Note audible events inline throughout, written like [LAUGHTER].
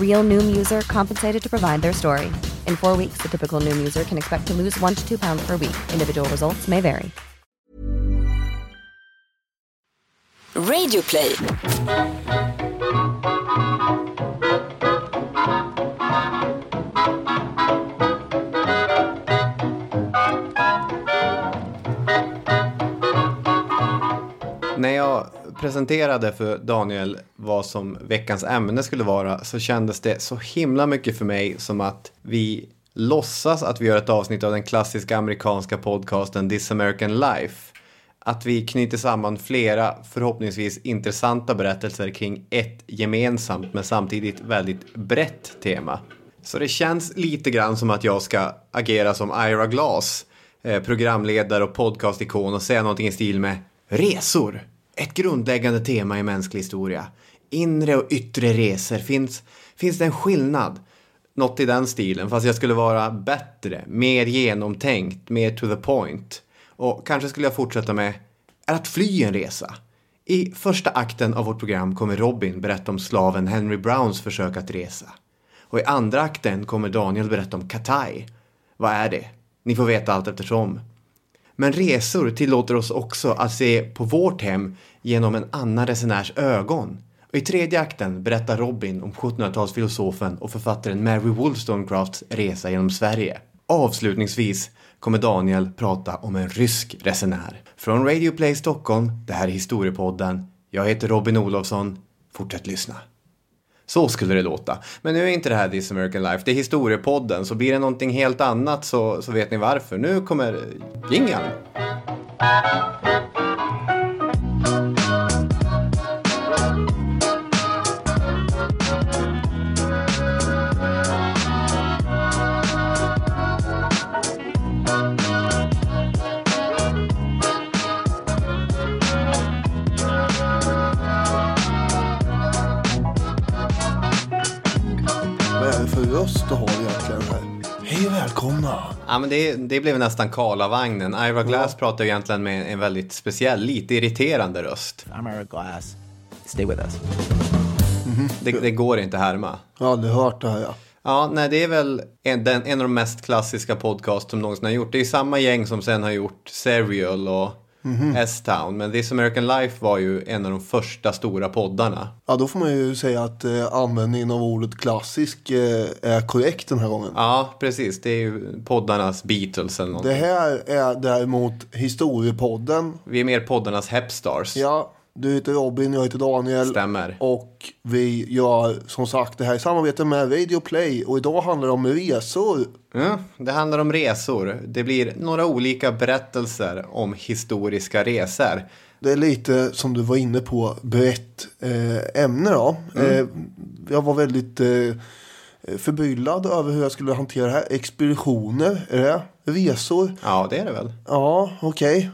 Real Noom user compensated to provide their story. In four weeks, the typical Noom user can expect to lose one to two pounds per week. Individual results may vary. Radio play. När jag presenterade för Daniel vad som veckans ämne skulle vara så kändes det så himla mycket för mig som att vi låtsas att vi gör ett avsnitt av den klassiska amerikanska podcasten This American Life. Att vi knyter samman flera förhoppningsvis intressanta berättelser kring ett gemensamt men samtidigt väldigt brett tema. Så det känns lite grann som att jag ska agera som Ira Glass, eh, programledare och podcastikon och säga någonting i stil med Resor! Ett grundläggande tema i mänsklig historia. Inre och yttre resor. Finns, finns det en skillnad? Något i den stilen, fast jag skulle vara bättre, mer genomtänkt, mer to the point. Och kanske skulle jag fortsätta med är att fly en resa. I första akten av vårt program kommer Robin berätta om slaven Henry Browns försök att resa. Och i andra akten kommer Daniel berätta om Katai. Vad är det? Ni får veta allt eftersom. Men resor tillåter oss också att se på vårt hem genom en annan resenärs ögon. Och I tredje akten berättar Robin om 1700-talsfilosofen och författaren Mary Wollstonecrafts resa genom Sverige. Avslutningsvis kommer Daniel prata om en rysk resenär. Från Radio Play Stockholm, det här är Historiepodden. Jag heter Robin Olofsson. Fortsätt lyssna. Så skulle det låta. Men nu är inte det här This American Life, det är Historiepodden. Så blir det någonting helt annat så, så vet ni varför. Nu kommer jingeln. Välkomna. Ja, men det, det blev nästan Karlavagnen. Ira Glass pratar ju egentligen med en väldigt speciell, lite irriterande röst. I'm Eric Glass. Stay with us. Det, det går inte att härma. Jag har aldrig hört det här ja. Ja, nej, det är väl en, den, en av de mest klassiska podcast som någonsin har gjort. Det är samma gäng som sen har gjort Serial och S-Town. Men This American Life var ju en av de första stora poddarna. Ja, då får man ju säga att eh, användningen av ordet klassisk eh, är korrekt den här gången. Ja, precis. Det är ju poddarnas Beatles eller Det någonting. här är däremot historiepodden. Vi är mer poddarnas Hepstars. Ja, du heter Robin, jag heter Daniel. Stämmer. Och vi gör som sagt det här i samarbete med Radio Play. Och idag handlar det om resor. Ja, det handlar om resor. Det blir några olika berättelser om historiska resor. Det är lite som du var inne på, brett eh, ämne då. Eh, jag var väldigt eh, förbryllad över hur jag skulle hantera det här. Expeditioner, är det? Resor. Ja, det är det väl. Ja, okej.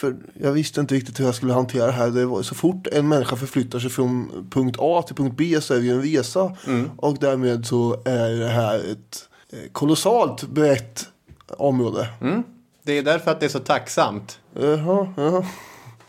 För jag visste inte riktigt hur jag skulle hantera det här. Det var, så fort en människa förflyttar sig från punkt A till punkt B så är det ju en resa. Och därmed så är det här ett eh, kolossalt brett område. Det är därför att det är så tacksamt. Jaha, jaha.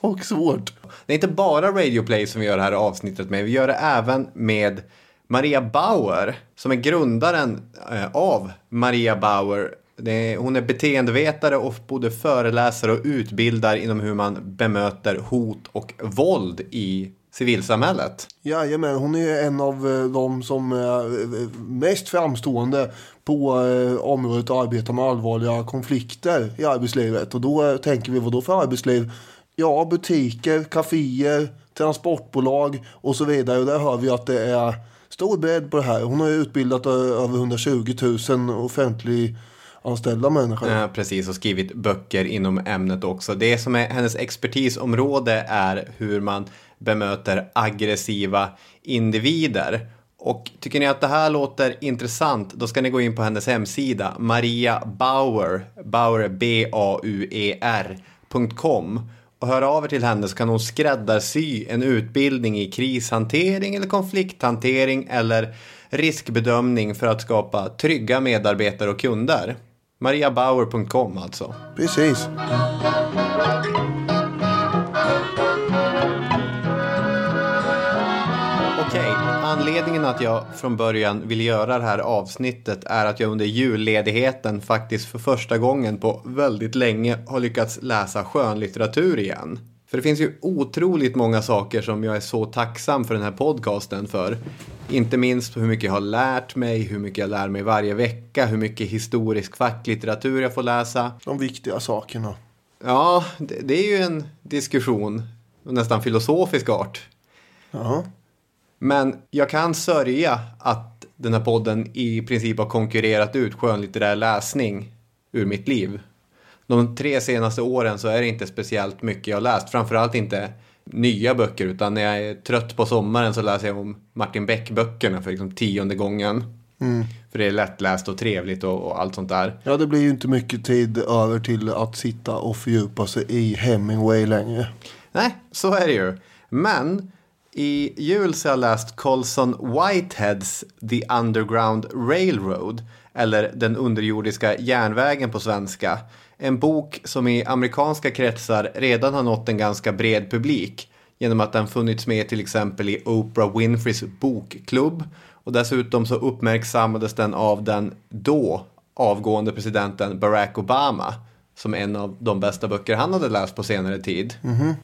Och svårt. Det är inte bara Radio Play som vi gör det här avsnittet med. Vi gör det även med Maria Bauer som är grundaren eh, av Maria Bauer. Det är, hon är beteendevetare och både föreläsare och utbildar inom hur man bemöter hot och våld i civilsamhället. Jajamän, hon är en av eh, de som är eh, mest framstående på eh, området att arbeta med allvarliga konflikter i arbetslivet. Och då tänker vi, vad då för arbetsliv? Ja, butiker, kaféer, transportbolag och så vidare. Och där hör vi att det är stor bredd på det här. Hon har ju utbildat över 120 000 offentlig anställda människor. Ja, precis, och skrivit böcker inom ämnet också. Det som är hennes expertisområde är hur man bemöter aggressiva individer. Och tycker ni att det här låter intressant, då ska ni gå in på hennes hemsida, Maria Bauer, Bauer B-A-U-E-R.com och höra av er till henne så kan hon skräddarsy en utbildning i krishantering eller konflikthantering eller riskbedömning för att skapa trygga medarbetare och kunder. Mariabauer.com alltså. Precis. Okej, anledningen att jag från början vill göra det här avsnittet är att jag under julledigheten faktiskt för första gången på väldigt länge har lyckats läsa skönlitteratur igen. För det finns ju otroligt många saker som jag är så tacksam för den här podcasten för. Inte minst hur mycket jag har lärt mig, hur mycket jag lär mig varje vecka, hur mycket historisk facklitteratur jag får läsa. De viktiga sakerna. Ja, det, det är ju en diskussion, nästan filosofisk art. Ja. Men jag kan sörja att den här podden i princip har konkurrerat ut skönlitterär läsning ur mitt liv. De tre senaste åren så är det inte speciellt mycket jag har läst. Framförallt inte nya böcker utan när jag är trött på sommaren så läser jag om Martin Beck-böckerna för liksom tionde gången. Mm. För det är lättläst och trevligt och, och, allt sånt där. Ja, det blir ju inte mycket tid över till att sitta och fördjupa sig i Hemingway längre. Nej, så är det ju. Men i jul så har jag läst Colson Whiteheads The Underground Railroad eller Den underjordiska järnvägen på svenska. En bok som i amerikanska kretsar redan har nått en ganska bred publik genom att den funnits med till exempel i Oprah Winfreys bokklubb och dessutom så uppmärksammades den av den då avgående presidenten Barack Obama som en av de bästa böcker han hade läst på senare tid.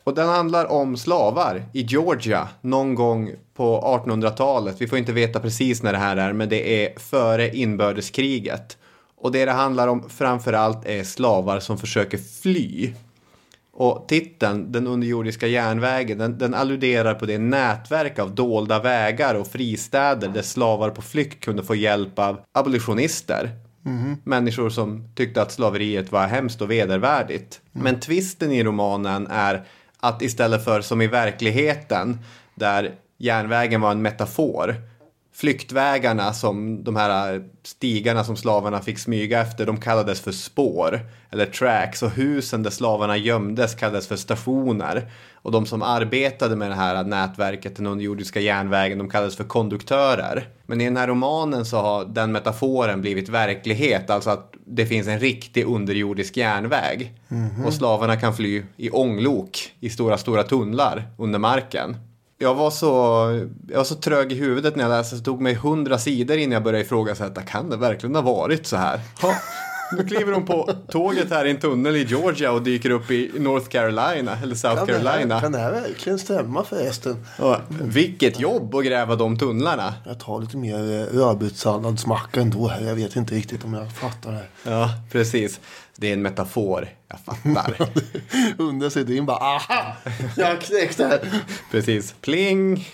Och den handlar om slavar i Georgia någon gång på 1800-talet. Vi får inte veta precis när det här är, men det är före inbördeskriget. Och det det handlar om framförallt är slavar som försöker fly. Och titeln, Den underjordiska järnvägen, den, den alluderar på det nätverk av dolda vägar och fristäder där slavar på flykt kunde få hjälp av abolitionister. Människor som tyckte att slaveriet var hemskt och vedervärdigt. Men twisten i romanen är att istället för som i verkligheten, där järnvägen var en metafor, Flyktvägarna som de här stigarna som slavarna fick smyga efter, de kallades för spår eller tracks och husen där slavarna gömdes kallades för stationer. Och de som arbetade med det här nätverket, den underjordiska järnvägen, de kallades för konduktörer. Men i den här romanen så har den metaforen blivit verklighet, alltså att det finns en riktig underjordisk järnväg. Och slavarna kan fly i ånglok i stora, stora tunnlar under marken. Jag var, så, jag var så trög i huvudet när jag läste, så det tog mig hundra sidor innan jag började ifrågasätta, kan det verkligen ha varit så här? Ha, nu kliver hon på tåget här i en tunnel i Georgia och dyker upp i North Carolina, eller South Kan det, här, Carolina. kan det här verkligen stämma förresten? Och, vilket jobb att gräva de tunnlarna. Jag tar lite mer eh, rödbetssalladsmacka ändå här. Jag vet inte riktigt om jag fattar det här. Ja, precis. Det är en metafor, jag fattar. [LAUGHS] Hundra sidor in bara aha! Jag har knäckt det här. Precis. Pling!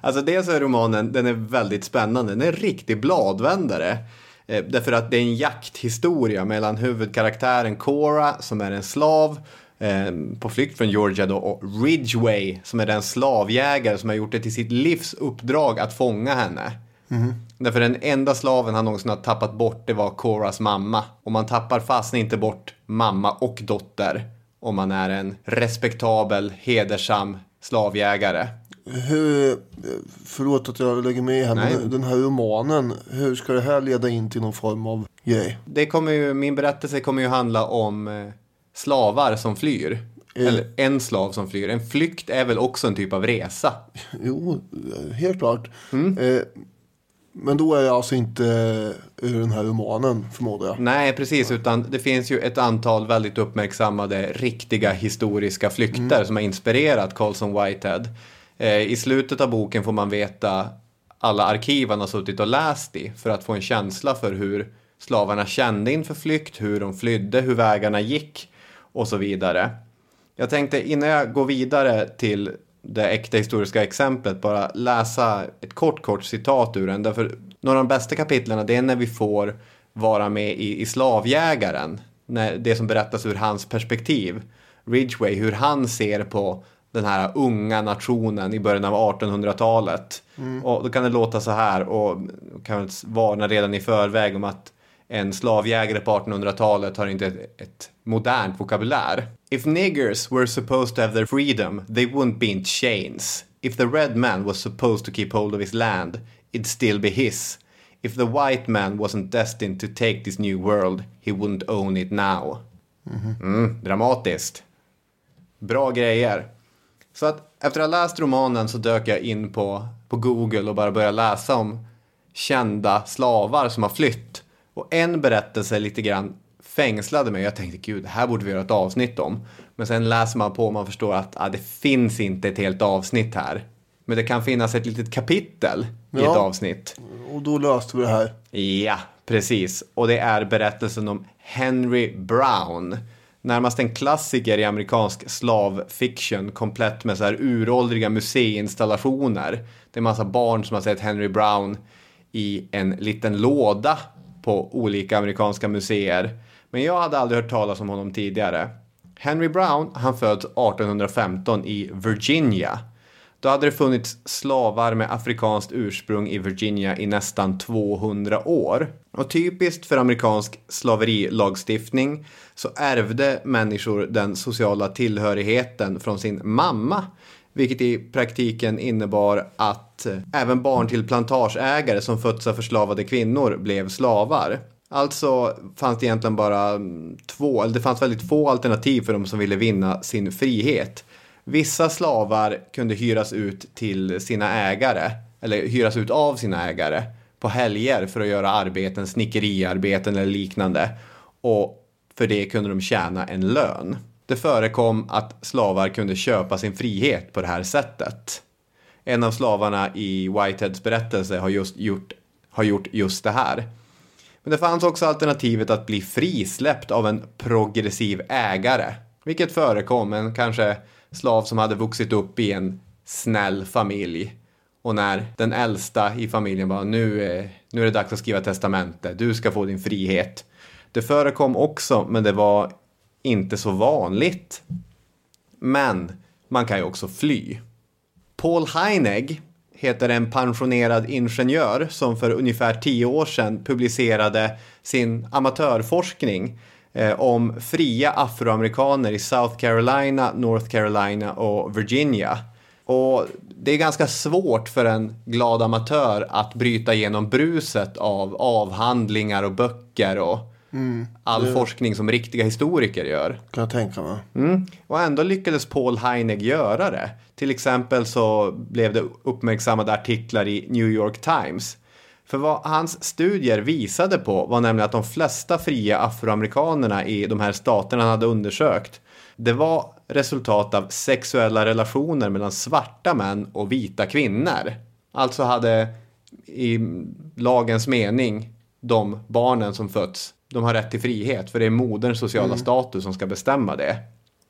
Alltså dels är romanen, den är väldigt spännande. Den är en riktig bladvändare. Eh, därför att det är en jakthistoria mellan huvudkaraktären Cora som är en slav eh, på flykt från Georgia då och Ridgway som är den slavjägare som har gjort det till sitt livs uppdrag att fånga henne. Därför den enda slaven han någonsin har tappat bort det var Coras mamma. Och man tappar fast inte bort mamma och dotter om man är en respektabel, hedersam slavjägare. Hur, förlåt att jag lägger med här, Nej. men den här romanen, hur ska det här leda in till någon form av grej? Det kommer ju, min berättelse kommer ju handla om eh, slavar som flyr. Eller en slav som flyr. En flykt är väl också en typ av resa? Jo, helt klart. Eh, men då är det alltså inte ur den här romanen förmodar jag. Nej, precis. Utan det finns ju ett antal väldigt uppmärksammade riktiga historiska flykter som har inspirerat Colson Whitehead. Eh, I slutet av boken får man veta alla arkiv han har suttit och läst i för att få en känsla för hur slavarna kände inför flykt, hur de flydde, hur vägarna gick och så vidare. Jag tänkte innan jag går vidare till det äkta historiska exemplet bara läsa ett kort, kort citat ur den. Därför några av de bästa kapitlen det är när vi får vara med i, i Slavjägaren. När, det som berättas ur hans perspektiv. Ridgway, hur han ser på den här unga nationen i början av 1800-talet. Och då kan det låta så här och kan varna redan i förväg om att en slavjägare på 1800-talet har inte ett, ett modernt vokabulär. If niggers were supposed to have their freedom, they wouldn't be in chains. If the red man was supposed to keep hold of his land, it'd still be his. If the white man wasn't destined to take this new world, he wouldn't own it now. Mm, dramatiskt. Bra grejer. Så att efter att ha läst romanen så dök jag in på, på Google och bara började läsa om kända slavar som har flytt. Och en berättelse lite grann fängslade mig. Jag tänkte gud, det här borde vi göra ett avsnitt om. Men sen läser man på och man förstår att ah, det finns inte ett helt avsnitt här. Men det kan finnas ett litet kapitel i Ja. ett avsnitt. Och då löste vi det här. Ja, precis. Och det är berättelsen om Henry Brown. Närmast en klassiker i amerikansk slavfiction komplett med så här uråldriga museiinstallationer. Det är massa barn som har sett Henry Brown i en liten låda på olika amerikanska museer. Men jag hade aldrig hört talas om honom tidigare. Henry Brown, han föds 1815 i Virginia. Då hade det funnits slavar med afrikanskt ursprung i Virginia i nästan 200 år. Och typiskt för amerikansk slaverilagstiftning så ärvde människor den sociala tillhörigheten från sin mamma. Vilket i praktiken innebar att eh, även barn till plantageägare som fötts av förslavade kvinnor blev slavar. Alltså fanns det egentligen bara mm, två, eller det fanns väldigt få alternativ för de som ville vinna sin frihet. Vissa slavar kunde hyras ut till sina ägare, eller hyras ut av sina ägare på helger för att göra arbeten, snickeriarbeten eller liknande. Och för det kunde de tjäna en lön. Det förekom att slavar kunde köpa sin frihet på det här sättet. En av slavarna i Whiteheads berättelse har just gjort, har gjort just det här. Men det fanns också alternativet att bli frisläppt av en progressiv ägare. Vilket förekom, en kanske slav som hade vuxit upp i en snäll familj. Och när den äldsta i familjen bara nu, är- nu är det dags att skriva testamente, du ska få din frihet. Det förekom också, men det var inte så vanligt. Men man kan ju också fly. Paul Heinegg heter en pensionerad ingenjör som för ungefär tio år sedan publicerade sin amatörforskning eh, om fria afroamerikaner i South Carolina, North Carolina och Virginia. Och det är ganska svårt för en glad amatör att bryta igenom bruset av avhandlingar och böcker och all forskning som riktiga historiker gör. Kan jag tänka mig. Mm. Och ändå lyckades Paul Heinegg göra det. Till exempel så blev det uppmärksammade artiklar i New York Times. För vad hans studier visade på var nämligen att de flesta fria afroamerikanerna i de här staterna han hade undersökt det var resultat av sexuella relationer mellan svarta män och vita kvinnor. Alltså hade i lagens mening de barnen som fötts, de har rätt till frihet för det är moderns sociala status som ska bestämma det.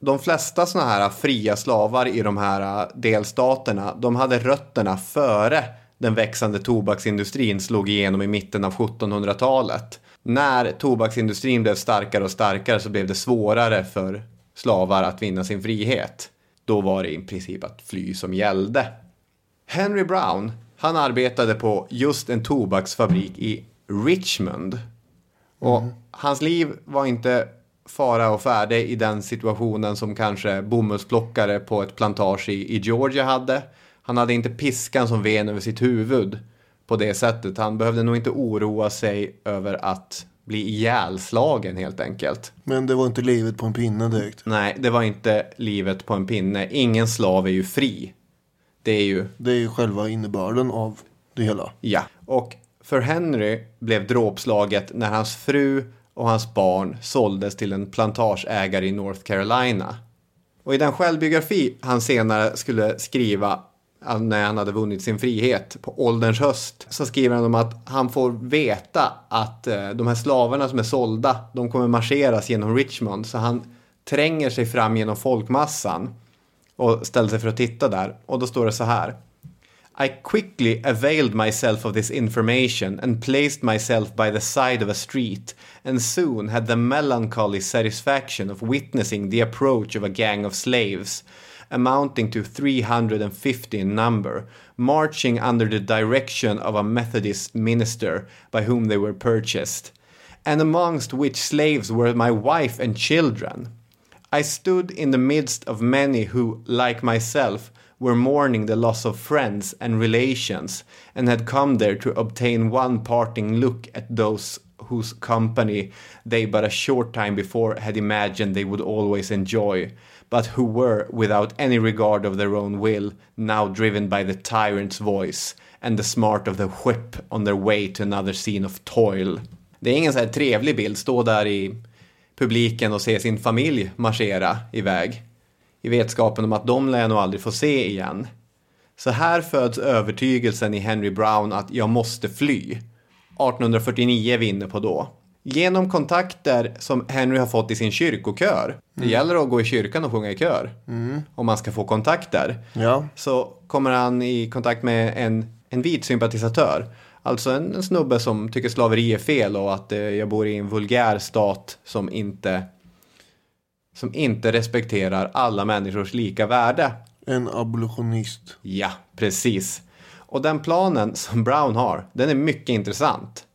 De flesta sådana här fria slavar i de här delstaterna, de hade rötterna före den växande tobaksindustrin slog igenom i mitten av 1700-talet. När tobaksindustrin blev starkare och starkare så blev det svårare för slavar att vinna sin frihet. Då var det i princip att fly som gällde. Henry Brown, han arbetade på just en tobaksfabrik i Richmond. Och hans liv var inte fara och färdig i den situationen som kanske bomullsplockare på ett plantage i, i Georgia hade. Han hade inte piskan som ven över sitt huvud på det sättet. Han behövde nog inte oroa sig över att bli ihjälslagen helt enkelt. Men det var inte livet på en pinne direkt. Nej, det var inte livet på en pinne. Ingen slav är ju fri. Det är ju, Det är ju själva innebörden av det hela. ja. Och för Henry blev dråpslaget när hans fru och hans barn såldes till en plantageägare i North Carolina. Och i den självbiografi han senare skulle skriva när han hade vunnit sin frihet på ålderns höst så skriver han om att han får veta att eh, de här slavarna som är sålda de kommer marscheras genom Richmond. Så han tränger sig fram genom folkmassan och ställer sig för att titta där. Och då står det så här. I quickly availed myself of this information and placed myself by the side of a street, and soon had the melancholy satisfaction of witnessing the approach of a gang of slaves, amounting to 350 in number, marching under the direction of a Methodist minister by whom they were purchased, and amongst which slaves were my wife and children. I stood in the midst of many who, like myself, were mourning the loss of friends and relations, and had come there to obtain one parting look at those whose company they but a short time before had imagined they would always enjoy, but who were, without any regard of their own will, now driven by the tyrant's voice and the smart of the whip on their way to another scene of toil. Det är ingen så här trevlig bild, stå där i publiken och se sin familj marschera iväg. I vetskapen om att de lär nog aldrig få se igen. Så här föds övertygelsen i Henry Brown att jag måste fly. 1849 är vi inne på då. Genom kontakter som Henry har fått i sin kyrkokör. Det gäller att gå i kyrkan och sjunga i kör. Om man ska få kontakter. Ja. Så kommer han i kontakt med en, en vit sympatisatör. Alltså en, en snubbe som tycker slaveri är fel och att eh, jag bor i en vulgär stat som inte som inte respekterar alla människors lika värde. En abolitionist. Ja, precis. Och den planen som Brown har, den är mycket intressant.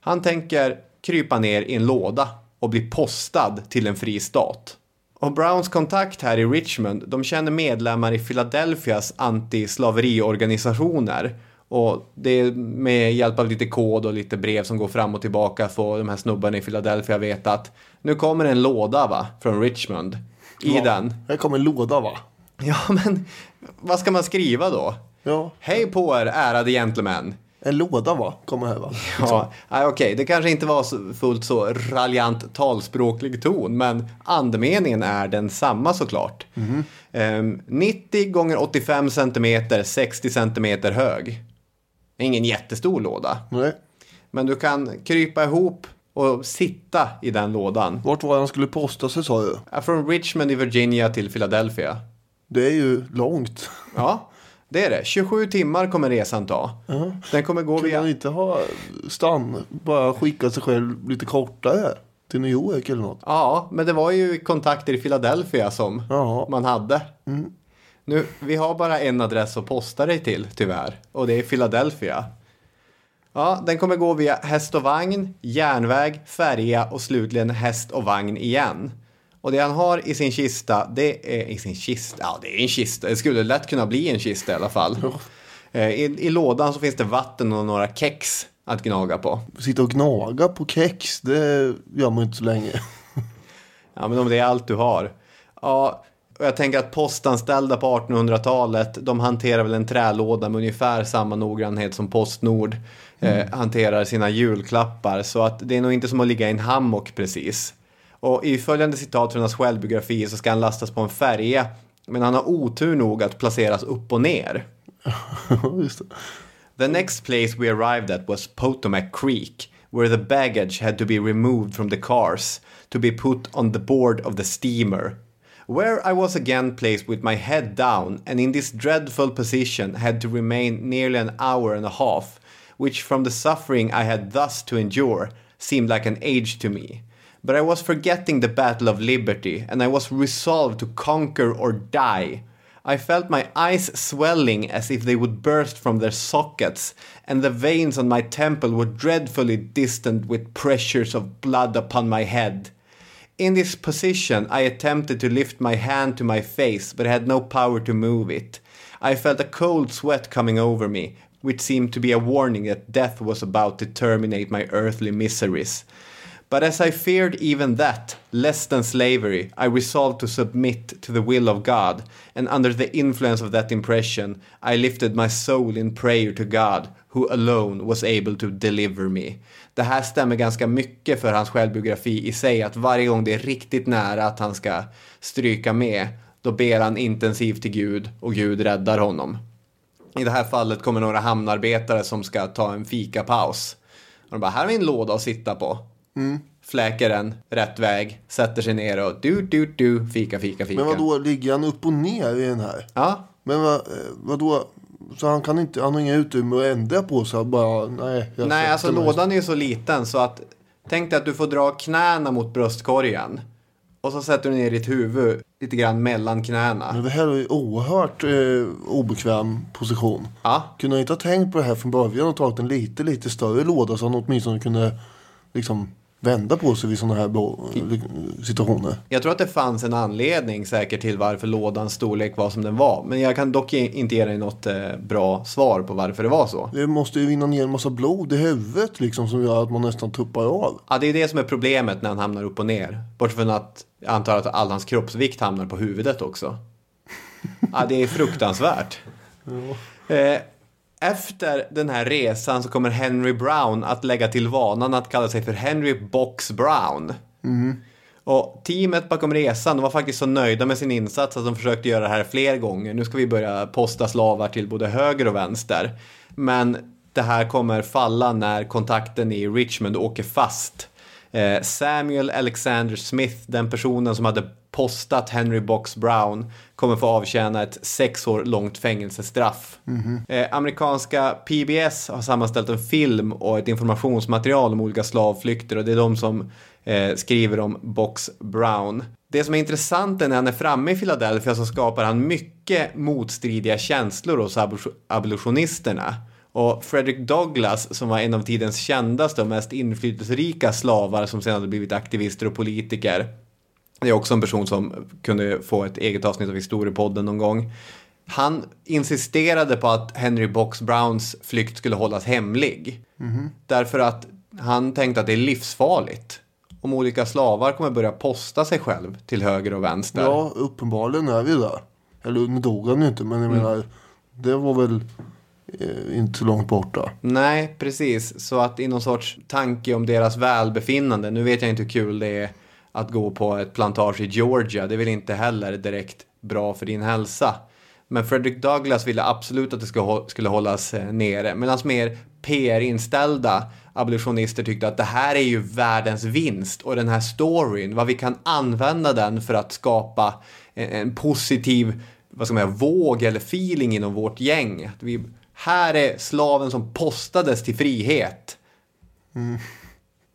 Han tänker krypa ner i en låda och bli postad till en fri stat. Och Browns kontakt här i Richmond, de känner medlemmar i Philadelphias antislaveriorganisationer. Och det är med hjälp av lite kod och lite brev som går fram och tillbaka får de här snubbarna i Philadelphia veta att nu kommer en låda va, från Richmond. I Ja. den. Här kommer en låda va? Ja, men vad ska man skriva då? Ja. Hej på er, ärade gentlemän. En låda va? Kommer här va? Ja, nej, okej, det kanske inte var fullt så raljant talspråklig ton, men andemeningen är densamma såklart. Ehm, 90 gånger 85 centimeter, 60 centimeter hög. Ingen jättestor låda, Nej. men du kan krypa ihop och sitta i den lådan. Vart var han skulle posta sig sa du? Från Richmond i Virginia till Philadelphia. Det är ju långt. Ja, det är det. 27 timmar kommer resan ta. Den kommer gå Kan via... man inte ha stann, bara skicka sig själv lite kortare till New York eller något? Ja, men det var ju kontakter i Philadelphia som Ja. man hade. Nu, vi har bara en adress att posta dig till tyvärr. Och det är Philadelphia. Ja, den kommer gå via häst och vagn, järnväg, färja och slutligen häst och vagn igen. Och det han har i sin kista, det är i sin kista, ja det är en kista, det skulle lätt kunna bli en kista i alla fall. Eh, I, I lådan så finns det vatten och några kex att gnaga på. Sitta och gnaga på kex, det gör man inte så länge. Ja, men om det är allt du har. Ja, och jag tänker att postanställda på 1800-talet, de hanterar väl en trälåda med ungefär samma noggrannhet som Postnord eh, hanterar sina julklappar. Så att det är nog inte som att ligga i en hammock precis. Och i följande citat från hans självbiografi så ska han lastas på en färja. Men han har otur nog att placeras upp och ner. [LAUGHS] Just det. The next place we arrived at was Potomac Creek, where the baggage had to be removed from the cars to be put on the board of the steamer. Where I was again placed with my head down and in this dreadful position had to remain nearly an hour and a half, which from the suffering I had thus to endure seemed like an age to me. But I was forgetting the battle of liberty, and I was resolved to conquer or die. I felt my eyes swelling as if they would burst from their sockets, and the veins on my temple were dreadfully distant with pressures of blood upon my head. In this position, I attempted to lift my hand to my face, but had no power to move it. I felt a cold sweat coming over me, which seemed to be a warning that death was about to terminate my earthly miseries. But as I feared even that, less than slavery, I resolved to submit to the will of God, and under the influence of that impression, I lifted my soul in prayer to God, who alone was able to deliver me. Det här stämmer ganska mycket för hans självbiografi i sig, att varje gång det är riktigt nära att han ska stryka med, då ber han intensivt till Gud och Gud räddar honom. I det här fallet kommer några hamnarbetare som ska ta en fikapaus. Och de bara, här har vi en låda att sitta på. Fläker den rätt väg, sätter sig ner och du, du, du, fika, fika, fika. Men vadå, ligger han upp och ner i den här? Ja, Men vad, eh, vadå? Så han kan inte, han har inga utrymme att ändra på sig? Bara, nej. nej alltså mig. lådan är så liten så att tänk dig att du får dra knäna mot bröstkorgen. Och så sätter du ner ditt huvud lite grann mellan knäna. Men det här är ju oerhört eh, obekväm position. Ja, Kunde han inte ha tänkt på det här från början och tagit en lite, lite större låda så han åtminstone kunde liksom vända på sig vid sådana här bo- situationer? jag tror att det fanns en anledning säkert till varför lådans storlek var som den var. Men jag kan dock inte ge dig något eh, bra svar på varför det var så. Det måste ju vinna ner en massa blod i huvudet liksom som gör att man nästan tuppar av. Ja, det är det som är problemet när han hamnar upp och ner. Bortsett från att jag antar att all hans kroppsvikt hamnar på huvudet också. Ja, det är fruktansvärt. [LAUGHS] Eh, efter den här resan så kommer Henry Brown att lägga till vanan att kalla sig för Henry Box Brown. Och teamet bakom resan de var faktiskt så nöjda med sin insats att de försökte göra det här fler gånger. Nu ska vi börja posta slavar till både höger och vänster. Men det här kommer falla när kontakten i Richmond åker fast. Eh, Samuel Alexander Smith, den personen som hade postat Henry Box Brown, kommer få avtjäna ett sex år långt fängelsestraff. Eh, amerikanska PBS har sammanställt en film och ett informationsmaterial om olika slavflykter och det är de som eh, skriver om Box Brown. Det som är intressant är när han är framme i Philadelphia så skapar han mycket motstridiga känslor hos abolition- abolitionisterna. Och Frederick Douglass, som var en av tidens kändaste och mest inflytelserika slavar som hade blivit aktivister och politiker. Det är också en person som kunde få ett eget avsnitt av historiepodden någon gång. Han insisterade på att Henry Box Browns flykt skulle hållas hemlig. Därför att han tänkte att det är livsfarligt. Om olika slavar kommer börja posta sig själv till höger och vänster. Ja, uppenbarligen är vi där. Eller nu dog han ju inte, men jag menar, det var väl eh, inte långt borta. Nej, precis. Så att i någon sorts tanke om deras välbefinnande. Nu vet jag inte hur kul det är att gå på ett plantage i Georgia. Det är väl inte heller direkt bra för din hälsa. Men Frederick Douglass ville absolut att det skulle, hållas eh, nere. Medan mer PR-inställda abolitionister tyckte att det här är ju världens vinst och den här storyn, vad vi kan använda den för att skapa eh, en, positiv vad ska man säga, våg eller feeling inom vårt gäng. Att vi, här är slaven som postades till frihet. Mm.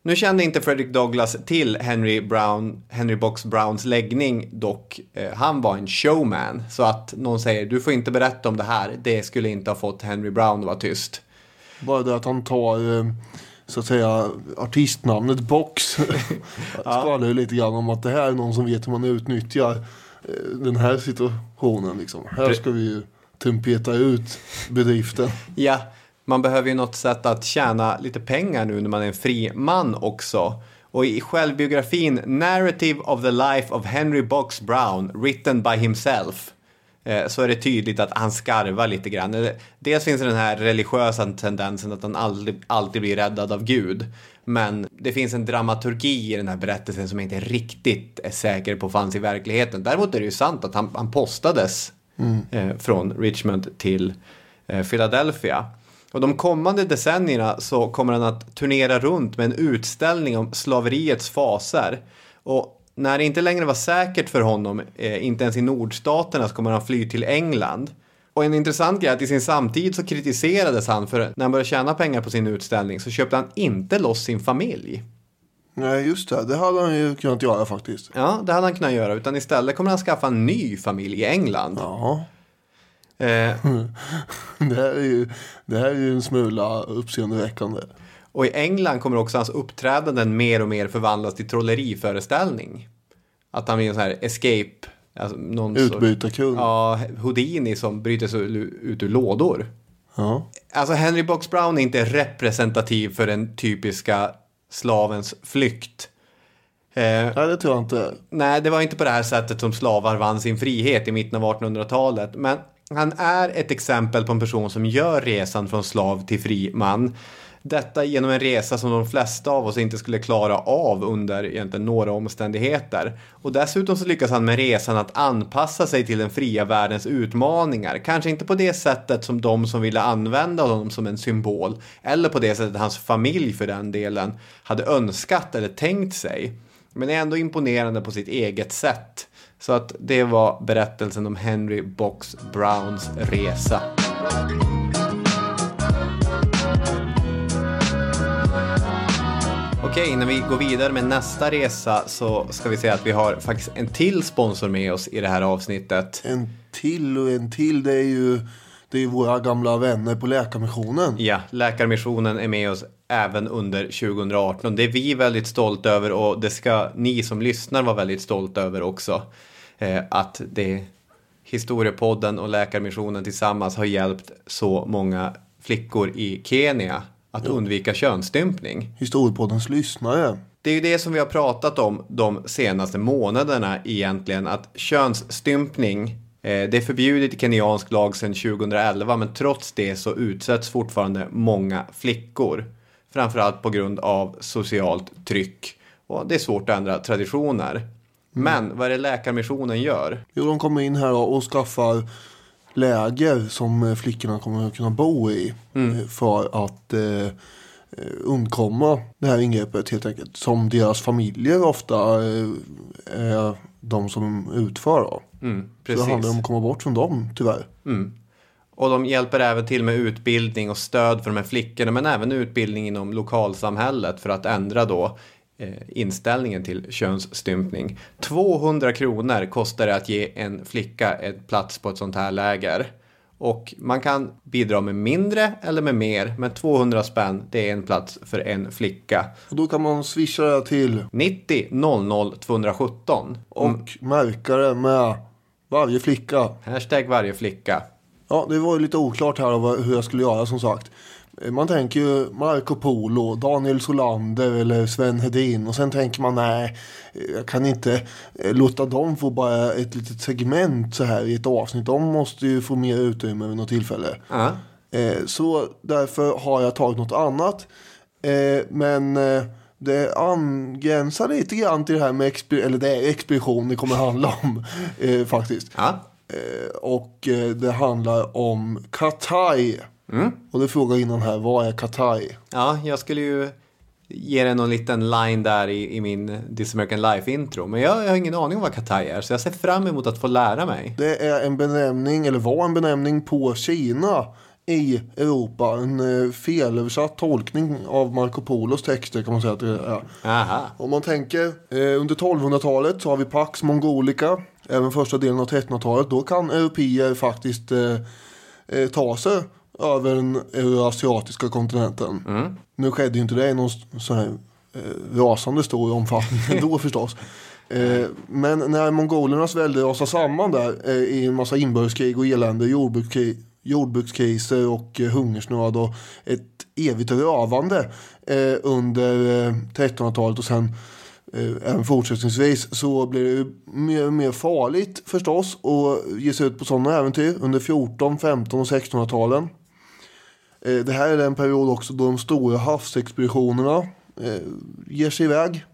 Nu kände inte Frederick Douglass till Henry, Brown, Henry Box Browns läggning dock. Eh, han var en showman. Så att någon säger du får inte berätta om det här. Det skulle inte ha fått Henry Brown att vara tyst. Bara det att han tar, eh, så att säga, artistnamnet Box. [LAUGHS] [LAUGHS] skvallrar ju lite grann om att det här är någon som vet hur man utnyttjar eh, den här situationen. Liksom. Här ska vi ju trumpeta ut bedriften. Ja, man behöver ju något sätt att tjäna lite pengar nu när man är en fri man också. Och i självbiografin Narrative of the Life of Henry Box Brown, written by himself, eh, så är det tydligt att han skarvar lite grann. Eller, Dels finns den här religiösa tendensen att han aldrig, alltid blir räddad av Gud. Men det finns en dramaturgi i den här berättelsen som jag inte riktigt är säker på fanns i verkligheten. Däremot är det ju sant att han, han postades eh, från Richmond till eh, Philadelphia. Och de kommande decennierna så kommer han att turnera runt med en utställning om slaveriets faser. Och när det inte längre var säkert för honom, eh, inte ens i nordstaterna, så kommer han fly till England. Och en intressant grej är att i sin samtid så kritiserades han för när han började tjäna pengar på sin utställning så köpte han inte loss sin familj. Nej, just det. Det hade han ju kunnat göra faktiskt. Ja, det hade han kunnat göra, utan istället kommer han skaffa en ny familj i England. Ja, Eh, det här är ju, det här är ju en smula uppseendeväckande. Och i England kommer också hans uppträdanden mer och mer förvandlas till trolleriföreställning. Att han blir en sån här escape. Alltså någon Utbytarkung. Ja, Houdini som bryter sig ut ur lådor. Ja. Alltså Henry Box Brown är inte representativ för den typiska slavens flykt. Eh, Nej, det tror jag inte. Nej, det var inte på det här sättet som slavar vann sin frihet i mitten av 1800-talet. Men han är ett exempel på en person som gör resan från slav till fri man. Detta genom en resa som de flesta av oss inte skulle klara av under egentligen några omständigheter. Och dessutom så lyckas han med resan att anpassa sig till den fria världens utmaningar. Kanske inte på det sättet som de som ville använda honom som en symbol. Eller på det sättet hans familj för den delen hade önskat eller tänkt sig. Men är ändå imponerande på sitt eget sätt. Så att det var berättelsen om Henry Box Browns resa. Okej, innan vi går vidare med nästa resa så ska vi säga att vi har faktiskt en till sponsor med oss i det här avsnittet. En till och en till, det är ju det är våra gamla vänner på Läkarmissionen. Ja, Läkarmissionen är med oss även under 2018. Det är vi väldigt stolta över och det ska ni som lyssnar vara väldigt stolta över också. Eh, att det Historiepodden och Läkarmissionen tillsammans har hjälpt så många flickor i Kenya att undvika könsstympning. Historiepoddens lyssnare. Det är ju det som vi har pratat om de senaste månaderna egentligen, att könsstympning eh, det är förbjudet i kenyansk lag sedan 2011 men trots det så utsätts fortfarande många flickor. Framförallt på grund av socialt tryck. Och det är svårt att ändra traditioner. Men vad är det Läkarmissionen gör? Jo, de kommer in här och skaffar läger som eh, flickorna kommer att kunna bo i. eh, För att eh, undkomma det här ingreppet helt enkelt. Som deras familjer ofta eh, är de som utför. Då. Mm, Så precis. det handlar om att komma bort från dem tyvärr. Och de hjälper även till med utbildning och stöd för de här flickorna men även utbildning inom lokalsamhället för att ändra då inställningen till könsstympning. 200 kronor kostar det att ge en flicka ett plats på ett sånt här läger. Och man kan bidra med mindre eller med mer men 200 spänn det är en plats för en flicka. Och då kan man swisha det till 90 00 217 och och märka det med varje flicka. hashtag varje flicka. Ja, det var ju lite oklart här hur jag skulle göra som sagt. Man tänker ju Marco Polo, Daniel Solander eller Sven Hedin och sen tänker man nej, jag kan inte eh, låta dem få bara ett litet segment så här i ett avsnitt. De måste ju få mer utrymme vid något tillfälle. Ja. Eh, Så därför har jag tagit något annat. Eh, Men det angränsar lite grann till det här med eller det är expedition det kommer handla om faktiskt. Ja. Eh, Och det handlar om Katai. Och det frågar innan här, vad är Katai? Ja, jag skulle ju ge dig någon liten line där i, i min This American Life-intro. Men jag, jag har ingen aning om vad Katai är, så jag ser fram emot att få lära mig. Det är en benämning, eller var en benämning på Kina i Europa. En eh, felöversatt tolkning av Marco Polos texter kan man säga att det är. Aha. Om man tänker eh, under 1200-talet så har vi Pax Mongolica. Även första delen av 1300-talet. Då kan europeer faktiskt eh, eh, ta sig över den euroasiatiska kontinenten. Nu skedde ju inte det i någon sån här eh, rasande stor omfattning [LAUGHS] ändå förstås. Eh, men när mongolernas välde rasade samman där eh, i en massa inbördeskrig och elände, jordbrukskrig, jordbrukskriser och eh, hungersnöd och ett evigt rövande eh, under eh, 1300-talet och sen eh, även fortsättningsvis så blir det ju mer och mer farligt förstås att ge sig ut på sådana äventyr under 14, 15 och 1600-talen. Eh, det här är den period också då de stora havsexpeditionerna eh, ger sig iväg.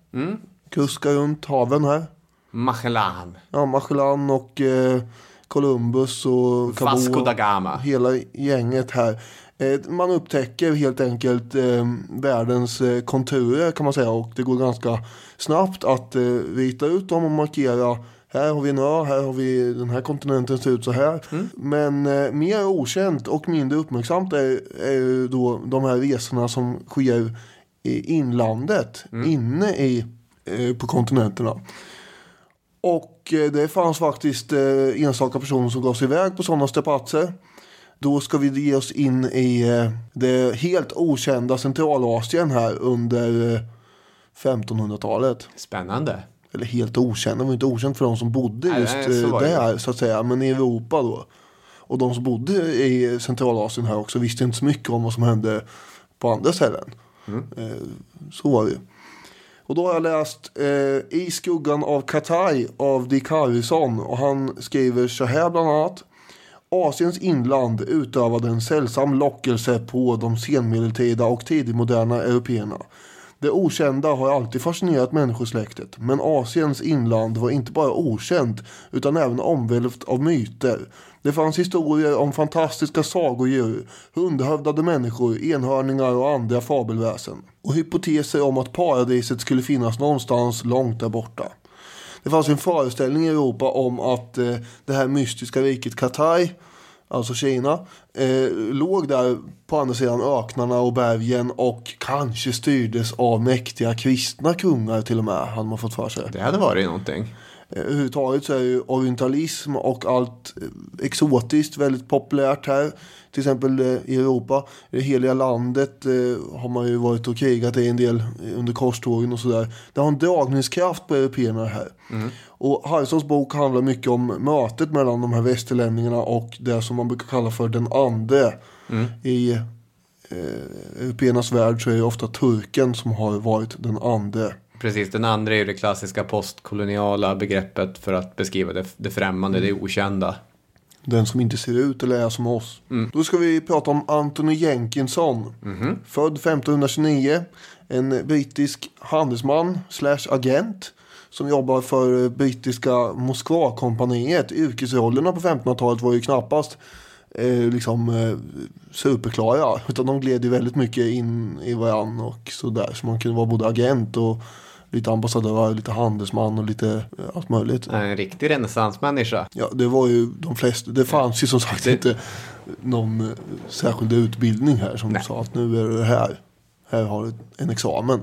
Kuskar runt haven här. Magellan. Ja, Magellan och eh, Columbus och Cabo. Vasco da Gama. Hela gänget här. Man upptäcker helt enkelt världens konturer kan man säga. Och det går ganska snabbt att rita ut dem och markera. Här har vi en ö, här har vi den här kontinenten ser ut så här. Men eh, mer okänt och mindre uppmärksamt är, är ju då de här resorna som sker i inlandet. Inne i, eh, på kontinenterna. Och eh, det fanns faktiskt eh, enstaka personer som gav sig iväg på sådana strapatser. Då ska vi ge oss in i eh, det helt okända Centralasien här under eh, 1500-talet. Spännande. Eller helt okänt, det var inte okänt för de som bodde Nej, just nej, så eh, där så att säga. Men i Europa då. Och de som bodde i Centralasien här också visste inte så mycket om vad som hände på andra ställen. Eh, så var det. Och då har jag läst eh, I skuggan av Katai av Dick Harrison. Och han skriver så här bland annat. Asiens inland utövade en sällsam lockelse på de senmedeltida och tidigmoderna européerna. Det okända har alltid fascinerat människosläktet, men Asiens inland var inte bara okänt utan även omvälvt av myter. Det fanns historier om fantastiska sagodjur, hundhövdade människor, enhörningar och andra fabelväsen. Och hypoteser om att paradiset skulle finnas någonstans långt där borta. Det fanns en föreställning i Europa om att eh, det här mystiska riket Katai, alltså Kina, eh, låg där på andra sidan öknarna och bergen och kanske styrdes av mäktiga kristna kungar till och med, hade man fått för sig. Det hade varit någonting. Överhuvudtaget så är ju orientalism och allt eh, exotiskt väldigt populärt här. Till exempel eh, i Europa. I det heliga landet eh, har man ju varit och krigat i en del under korstågen och sådär. Det har en dragningskraft på européerna här. Och Harrisons bok handlar mycket om mötet mellan de här västerlänningarna och det som man brukar kalla för den ande. I eh, européernas värld så är det ofta turken som har varit den ande. Precis, den andra är ju det klassiska postkoloniala begreppet för att beskriva det, det främmande, det okända. Den som inte ser ut eller är som oss. Då ska vi prata om Anthony Jenkinson. Född 1529. En brittisk handelsman slash agent. Som jobbar för brittiska Moskvakompaniet. Yrkesrollerna på 1500-talet var ju knappast eh, liksom eh, superklara. Utan de gled ju väldigt mycket in i varann och sådär. Så man kunde vara både agent och lite ambassadör, lite handelsman och lite eh, allt möjligt. En riktig renässansmänniska. Ja, det var ju de flesta. Det fanns ju som sagt Det- inte någon eh, särskild utbildning här som Nej. sa att nu är du här. Här har du en examen.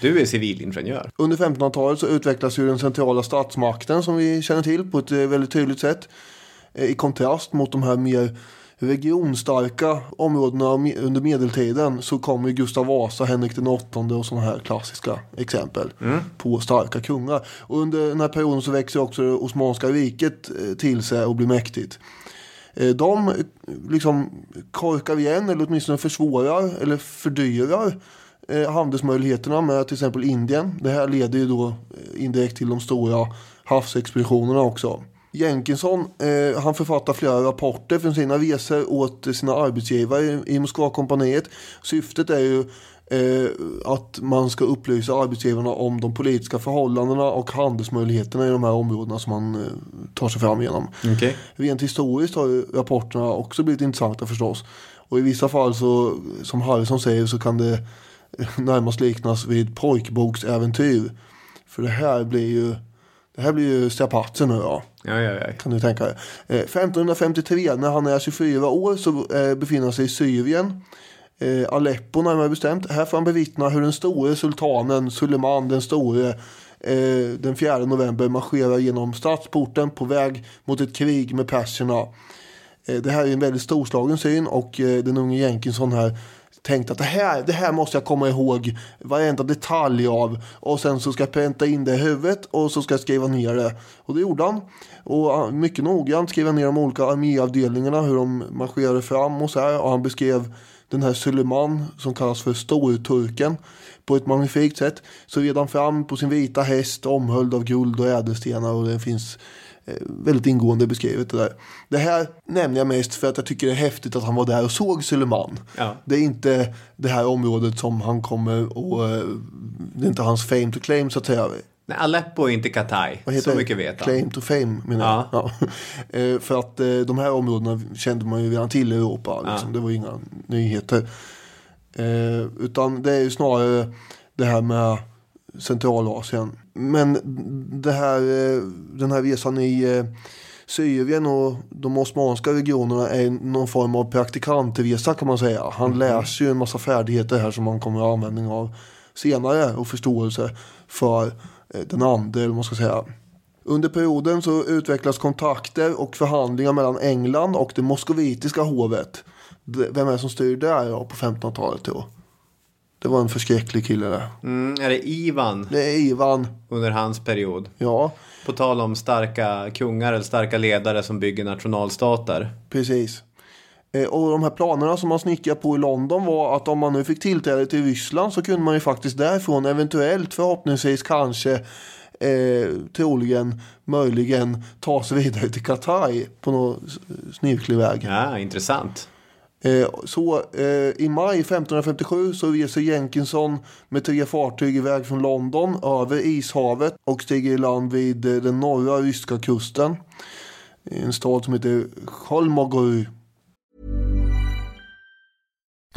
Du är civilingenjör. Under 1500-talet så utvecklas ju den centrala statsmakten som vi känner till på ett eh, väldigt tydligt sätt. I kontrast mot de här mer regionstarka områdena under medeltiden så kommer Gustav Vasa, Henrik den åttonde och sådana här klassiska exempel på starka kungar. Och under den här perioden så växer också det Osmanska riket eh, till sig och blir mäktigt. Eh, De eh, liksom korkar igen eller åtminstone försvårar eller fördyrar handelsmöjligheterna med till exempel Indien. Det här leder ju då indirekt till de stora havsexpeditionerna också. Jenkinson, eh, han författar flera rapporter från sina resor åt sina arbetsgivare i, Moskvakompaniet. Syftet är ju eh, att man ska upplysa arbetsgivarna om de politiska förhållandena och handelsmöjligheterna i de här områdena som man eh, tar sig fram genom. Okej. Rent historiskt har ju rapporterna också blivit intressanta förstås. Och i vissa fall så, som Harrison säger, så kan det närmast liknas vid pojkboksäventyr. För det här blir ju, det här blir ju strapatsen nu då. Ja, ja, ja. Kan du tänka dig. Eh, 1553 när han är 24 år så eh, befinner han sig i Syrien. Eh, Aleppo närmare bestämt. Här får han bevittna hur den store sultanen Suleiman den store den 4 november marscherar genom stadsporten på väg mot ett krig med perserna. Det här är en väldigt storslagen syn och den unge Jenkinson här tänkte att det här, det här måste jag komma ihåg varenda detalj av och sen så ska jag pränta in det i huvudet och så ska jag skriva ner det. Och det gjorde han. Och mycket noggrant skrev han ner de olika arméavdelningarna, hur de marscherade fram och så här. Och han beskrev den här Suleiman som kallas för Storturken på ett magnifikt sätt. Så red han fram på sin vita häst omhöljd av guld och ädelstenar och det finns väldigt ingående beskrivet det där. Det här nämner jag mest för att jag tycker det är häftigt att han var där och såg Suleiman. Ja. Det är inte det här området som han kommer och eh, det är inte hans fame to claim så att säga. Nej, Aleppo är inte heter Så det? mycket vet han. Claim to fame menar jag. Ja. [LAUGHS] Eh, För att eh, de här områdena kände man ju redan till i Europa. Liksom. Det var inga nyheter. Eh, Utan det är ju snarare det här med Centralasien. Men det här, eh, den här resan i eh, Syrien och de osmanska regionerna är någon form av praktikantresa kan man säga. Han läser ju en massa färdigheter här som man kommer att ha användning av senare och förståelse för eh, den ande, eller man ska säga. Under perioden så utvecklas kontakter och förhandlingar mellan England och det moskovitiska hovet. Vem är det som styr där på 1500-talet då? Det var en förskräcklig kille där. Mm, är det Ivan Det är Ivan, under hans period? ja På tal om starka kungar eller starka ledare som bygger nationalstater. precis. Eh, och de här planerna som man snickrade på i London var att om man nu fick tillträde till Ryssland så kunde man ju faktiskt därifrån eventuellt, förhoppningsvis, kanske, eh, troligen, möjligen ta sig vidare till Qatar på någon snirklig väg. Ja, intressant. Eh, så eh, i maj 1557 så reser Jenkinson med tre fartyg iväg från London över Ishavet och stiger i land vid eh, den norra ryska kusten. I en stad som heter Cholmogory.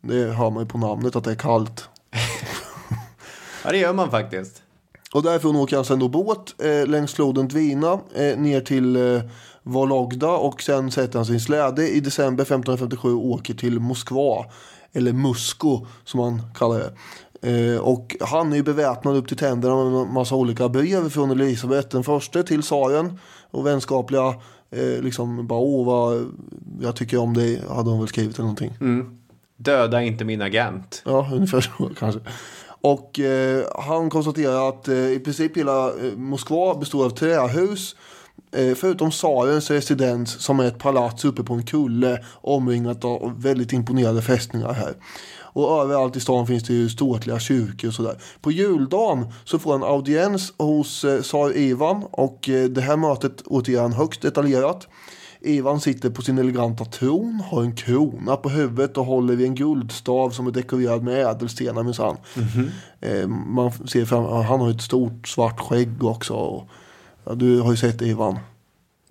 Det hör man ju på namnet att det är kallt. [LAUGHS] Ja, det gör man faktiskt. Och därifrån åker han sen då båt eh, längs floden Dwina eh, ner till eh, Vologda och sen sätter han sin släde i december 1557 och åker till Moskva. Eller Musko som man kallar det. Eh, och han är ju beväpnad upp till tänderna med en massa olika brev från Elisabeth den första till tsaren. Och vänskapliga, eh, liksom bara åh vad jag tycker om dig, hade hon väl skrivit eller någonting. Döda inte min agent. Ja, ungefär så kanske. Och eh, han konstaterar att eh, i princip hela eh, Moskva består av trähus. Eh, förutom tsarens residens som är ett palats uppe på en kulle omringat av väldigt imponerande fästningar här. Och överallt i stan finns det ju ståtliga kyrkor och sådär. På juldagen så får han audiens hos eh, tsar Ivan och eh, det här mötet återigen högst detaljerat. Ivan sitter på sin eleganta tron, har en krona på huvudet och håller i en guldstav som är dekorerad med ädelstenar minsann. Eh, man ser fram, han har ett stort svart skägg också. Och, ja, du har ju sett Ivan.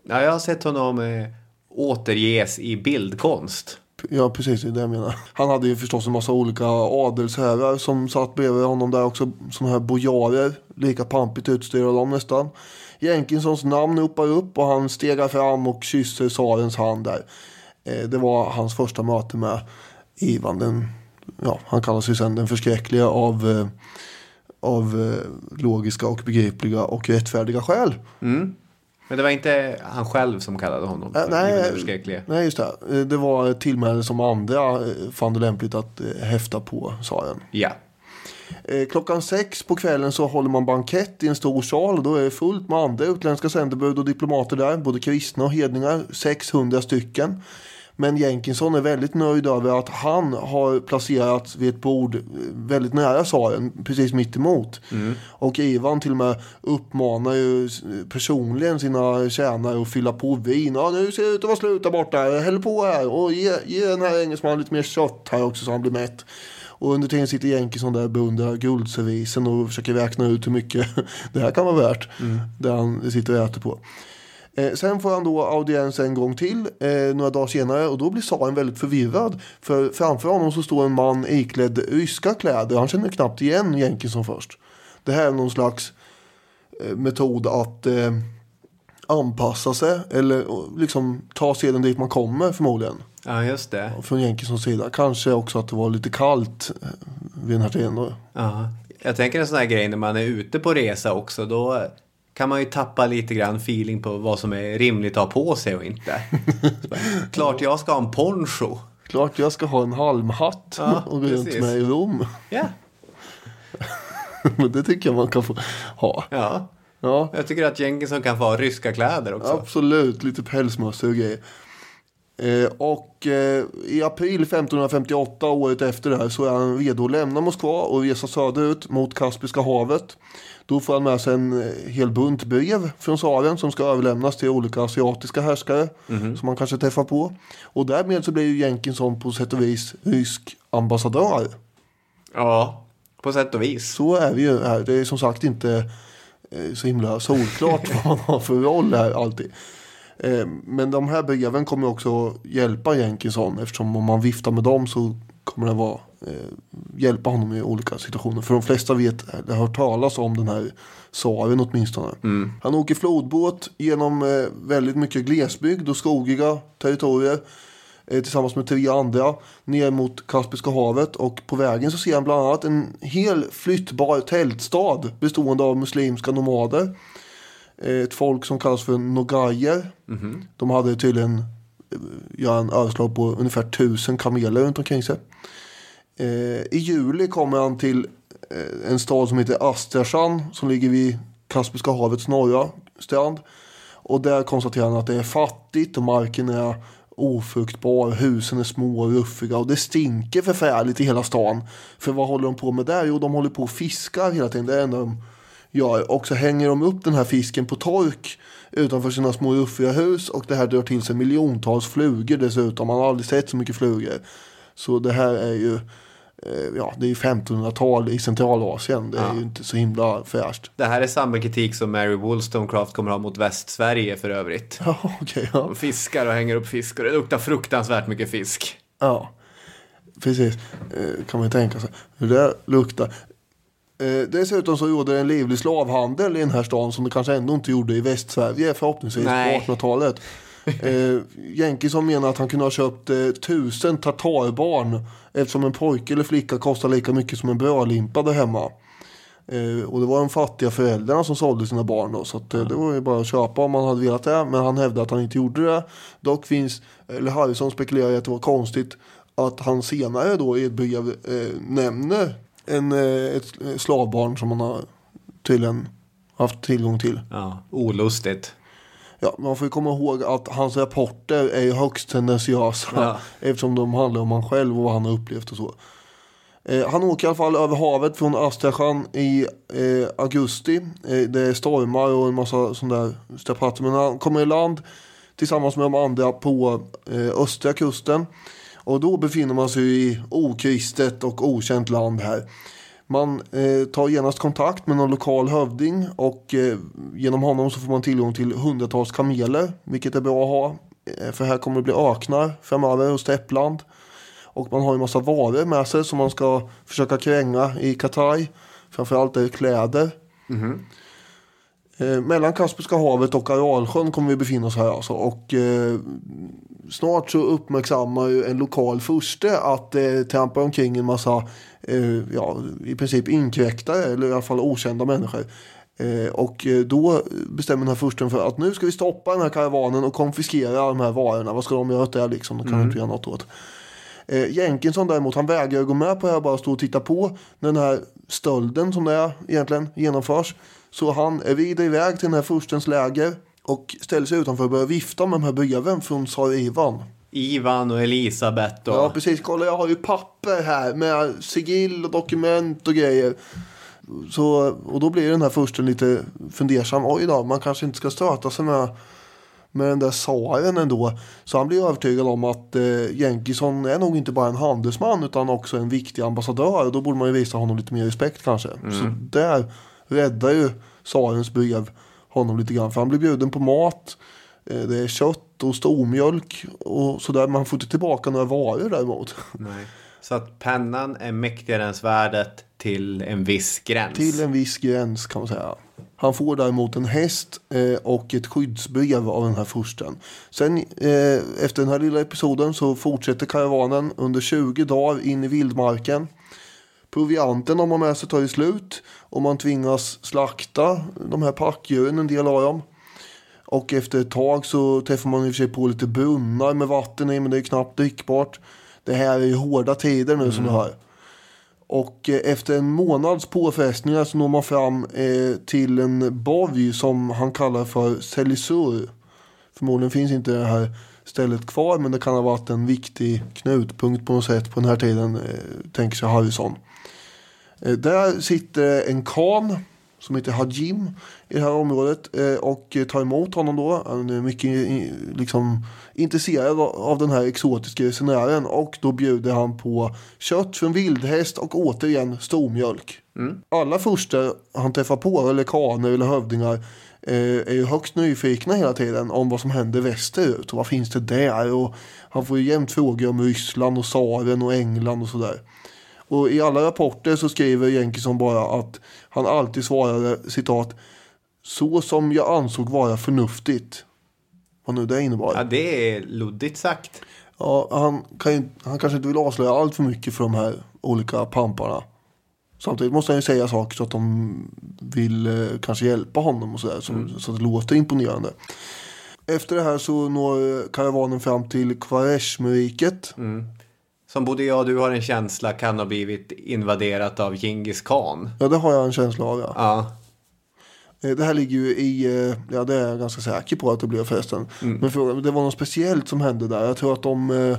Ja, jag har sett honom eh, återges i bildkonst. Ja, precis. Det är det jag menar. Han hade ju förstås en massa olika adelsherrar som satt bredvid honom där också. Sådana här bojarer. Lika pampigt utstyrda de nästan. Jenkinsons namn uppar upp och han stegar fram och kysser tsarens hand där. Eh, det var hans första möte med Ivan. Den, ja, han kallas ju sen den förskräckliga av, eh, av eh, logiska och begripliga och rättfärdiga skäl. Men det var inte han själv som kallade honom för Äh, nej, nej, just det. Det var tillmäle som andra fann det lämpligt att häfta på tsaren. Ja. Eh, Klockan sex på kvällen så håller man bankett i en stor sal då är det fullt med andra utländska sändebud och diplomater där, både kristna och hedningar, 600 stycken. Men Jenkinson är väldigt nöjd över att han har placerats vid ett bord eh, väldigt nära tsaren, precis mitt emot. Och Ivan till och med uppmanar ju personligen sina tjänare att fylla på vin. Ja, nu ser det ut att vara slut där borta. Häll på här och ge, ge den här engelsmannen lite mer kött här också så han blir mätt. Och under tiden sitter Jenkinson där och beundrar guldservisen och försöker räkna ut hur mycket [LAUGHS] det här kan vara värt. Det han sitter och äter på. Eh, sen får han då audiens en gång till eh, några dagar senare och då blir tsaren väldigt förvirrad. För framför honom så står en man iklädd ryska kläder. Han känner knappt igen Jenkinson först. Det här är någon slags eh, metod att eh, anpassa sig eller liksom ta seden dit man kommer förmodligen. ja, just det. Från Jenkinsons sida. Kanske också att det var lite kallt eh, vid den här tiden då. Ja. Jag tänker en sån här grej när man är ute på resa också. Då kan man ju tappa lite grann feeling på vad som är rimligt att ha på sig och inte. [LAUGHS] Klart jag ska ha en poncho. Klart jag ska ha en halmhatt Ja, och gå runt med i Rom. Ja. [LAUGHS] Men det tycker jag man kan få ha. ja. Ja, Jag tycker att Jenkinson kan få ha ryska kläder också. absolut. Lite pälsmössor och grejer. Eh, och eh, i april 1558, året efter det här, så är han redo att lämna Moskva och resa söderut mot Kaspiska havet. Då får han med sig en eh, hel bunt brev från tsaren som ska överlämnas till olika asiatiska härskare som man kanske träffar på. Och därmed så blir ju Jenkinson på sätt och vis rysk ambassadör. Ja, på sätt och vis. Så är vi ju här. Det är som sagt inte så himla solklart vad man har för roll här alltid. Eh, Men de här breven kommer också hjälpa Jenkinson eftersom om man viftar med dem så kommer det vara, eh, hjälpa honom i olika situationer. För de flesta vet, eller har hört talas om den här tsaren åtminstone. Han åker flodbåt genom eh, väldigt mycket glesbygd och skogiga territorier eh, tillsammans med tre andra ner mot Kaspiska havet och på vägen så ser han bland annat en hel flyttbar tältstad bestående av muslimska nomader. Eh, Ett folk som kallas för Nogajer. De hade tydligen eh, ja, en överslag på ungefär tusen kameler runt omkring sig. Eh, I juli kommer han till eh, en stad som heter Astrachan som ligger vid Kaspiska havets norra strand. Och där konstaterar han att det är fattigt och marken är ofruktbar, husen är små och ruffiga och det stinker förfärligt i hela stan. För vad håller de på med där? Jo, de håller på och fiskar hela tiden. Det är det enda de gör. Och så hänger de upp den här fisken på tork utanför sina små ruffiga hus och det här drar till sig miljontals flugor dessutom. Man har aldrig sett så mycket flugor. Så det här är ju Ja, det är ju 1500-tal i Centralasien. Det är ju inte så himla fräscht. Det här är samma kritik som Mary Wollstonecraft kommer ha mot Västsverige för övrigt. Ja, [LAUGHS] okej. ja. De fiskar och hänger upp fisk och det luktar fruktansvärt mycket fisk. Ja, precis. Eh, kan man tänka sig hur det luktar. Eh, dessutom så råder det en livlig slavhandel i den här stan som det kanske ändå inte gjorde i Västsverige förhoppningsvis Nej. på 1800-talet. Eh, Jenkinson menar att han kunde ha köpt eh, tusen tatarbarn eftersom en pojke eller flicka kostar lika mycket som en brödlimpa där hemma. Eh, och det var de fattiga föräldrarna som sålde sina barn då, så att, eh, det var ju bara att köpa om man hade velat det. Men han hävdade att han inte gjorde det. Dock finns, eller Harrison spekulerar i att det var konstigt att han senare då i ett brev eh, nämner en, eh, ett slavbarn som han har tydligen haft tillgång till. Ja, olustigt. Ja, man får ju komma ihåg att hans rapporter är ju högst tendentiösa. Ja. Eftersom de handlar om han själv och vad han har upplevt och så. Eh, han åker i alla fall över havet från Astrachan i eh, augusti. Eh, det är stormar och en massa sån där strapatser. Men han kommer i land tillsammans med de andra på eh, östra kusten. Och då befinner man sig i okristet och okänt land här. Man eh, tar genast kontakt med någon lokal hövding och eh, genom honom så får man tillgång till hundratals kameler, vilket är bra att ha. Eh, för här kommer det bli öknar framöver och steppland. Och man har en massa varor med sig som man ska försöka kränga i Kataj. Framförallt är det kläder. Eh, mellan Kaspiska havet och Aralsjön kommer vi befinna oss här alltså. Och eh, snart så uppmärksammar ju en lokal furste att det trampar omkring en massa, eh, ja i princip inkräktare eller i alla fall okända människor. Eh, och eh, då bestämmer den här fursten för att nu ska vi stoppa den här karavanen och konfiskera de här varorna. Vad ska de göra åt det liksom? De kan inte göra något åt. Eh, Jenkinson däremot, han vägrar gå med på det här, bara stå och titta på den här stölden som det är egentligen genomförs. Så han rider iväg till den här furstens läger och ställer sig utanför och börjar vifta med de här breven från tsar Ivan. Ivan och Elisabeth och... Ja precis, kolla jag har ju papper här med sigill och dokument och grejer. Så, och då blir den här fursten lite fundersam. Oj då, man kanske inte ska stöta sig med, med den där tsaren ändå. Så han blir övertygad om att eh, Jenkison är nog inte bara en handelsman utan också en viktig ambassadör. Och då borde man ju visa honom lite mer respekt kanske. Så där räddar ju tsarens brev honom lite grann. För han blir bjuden på mat. Eh, det är kött och stormjölk och sådär. Men han får inte tillbaka några varor däremot. [LAUGHS] Nej. Så att pennan är mäktigare än svärdet till en viss gräns. Till en viss gräns kan man säga. Han får däremot en häst eh, och ett skyddsbrev av den här fursten. Sen eh, efter den här lilla episoden så fortsätter karavanen under 20 dagar in i vildmarken. Provianten de har med sig tar ju slut. Och man tvingas slakta de här packdjuren, en del av dem. Och efter ett tag så träffar man i och för sig på lite brunnar med vatten i, men det är knappt drickbart. Det här är ju hårda tider nu som du hör. Och eh, efter en månads påfrestningar så når man fram eh, till en borg som han kallar för Celisur. Förmodligen finns inte det här stället kvar men det kan ha varit en viktig knutpunkt på något sätt på den här tiden, eh, tänker sig Harrison. Eh, där sitter en kan som heter Hajim i det här området eh, och tar emot honom då. Han är mycket liksom, intresserad av den här exotiska resenären och då bjuder han på kött från vildhäst och återigen stormjölk. Alla första han träffar på, eller kaner eller hövdingar, eh, är ju högst nyfikna hela tiden om vad som händer västerut och vad finns det där och han får ju jämt frågor om Ryssland och tsaren och England och sådär. Och i alla rapporter så skriver Jenkison bara att han alltid svarade citat så som jag ansåg vara förnuftigt. Vad nu det innebar. Ja, det är luddigt sagt. Ja, han, kan ju, han kanske inte vill avslöja allt för mycket för de här olika pamparna. Samtidigt måste han ju säga saker så att de vill eh, kanske hjälpa honom och sådär. Så, så att det låter imponerande. Efter det här så når eh, karavanen fram till Kvareshmeriket. Som både jag och du har en känsla kan ha blivit invaderat av Genghis khan. Ja, det har jag en känsla av. Ja. Ja, Eh, Det här ligger ju i, eh, ja det är jag ganska säker på att det blev förresten. Men frågan, det var något speciellt som hände där. Jag tror att de eh,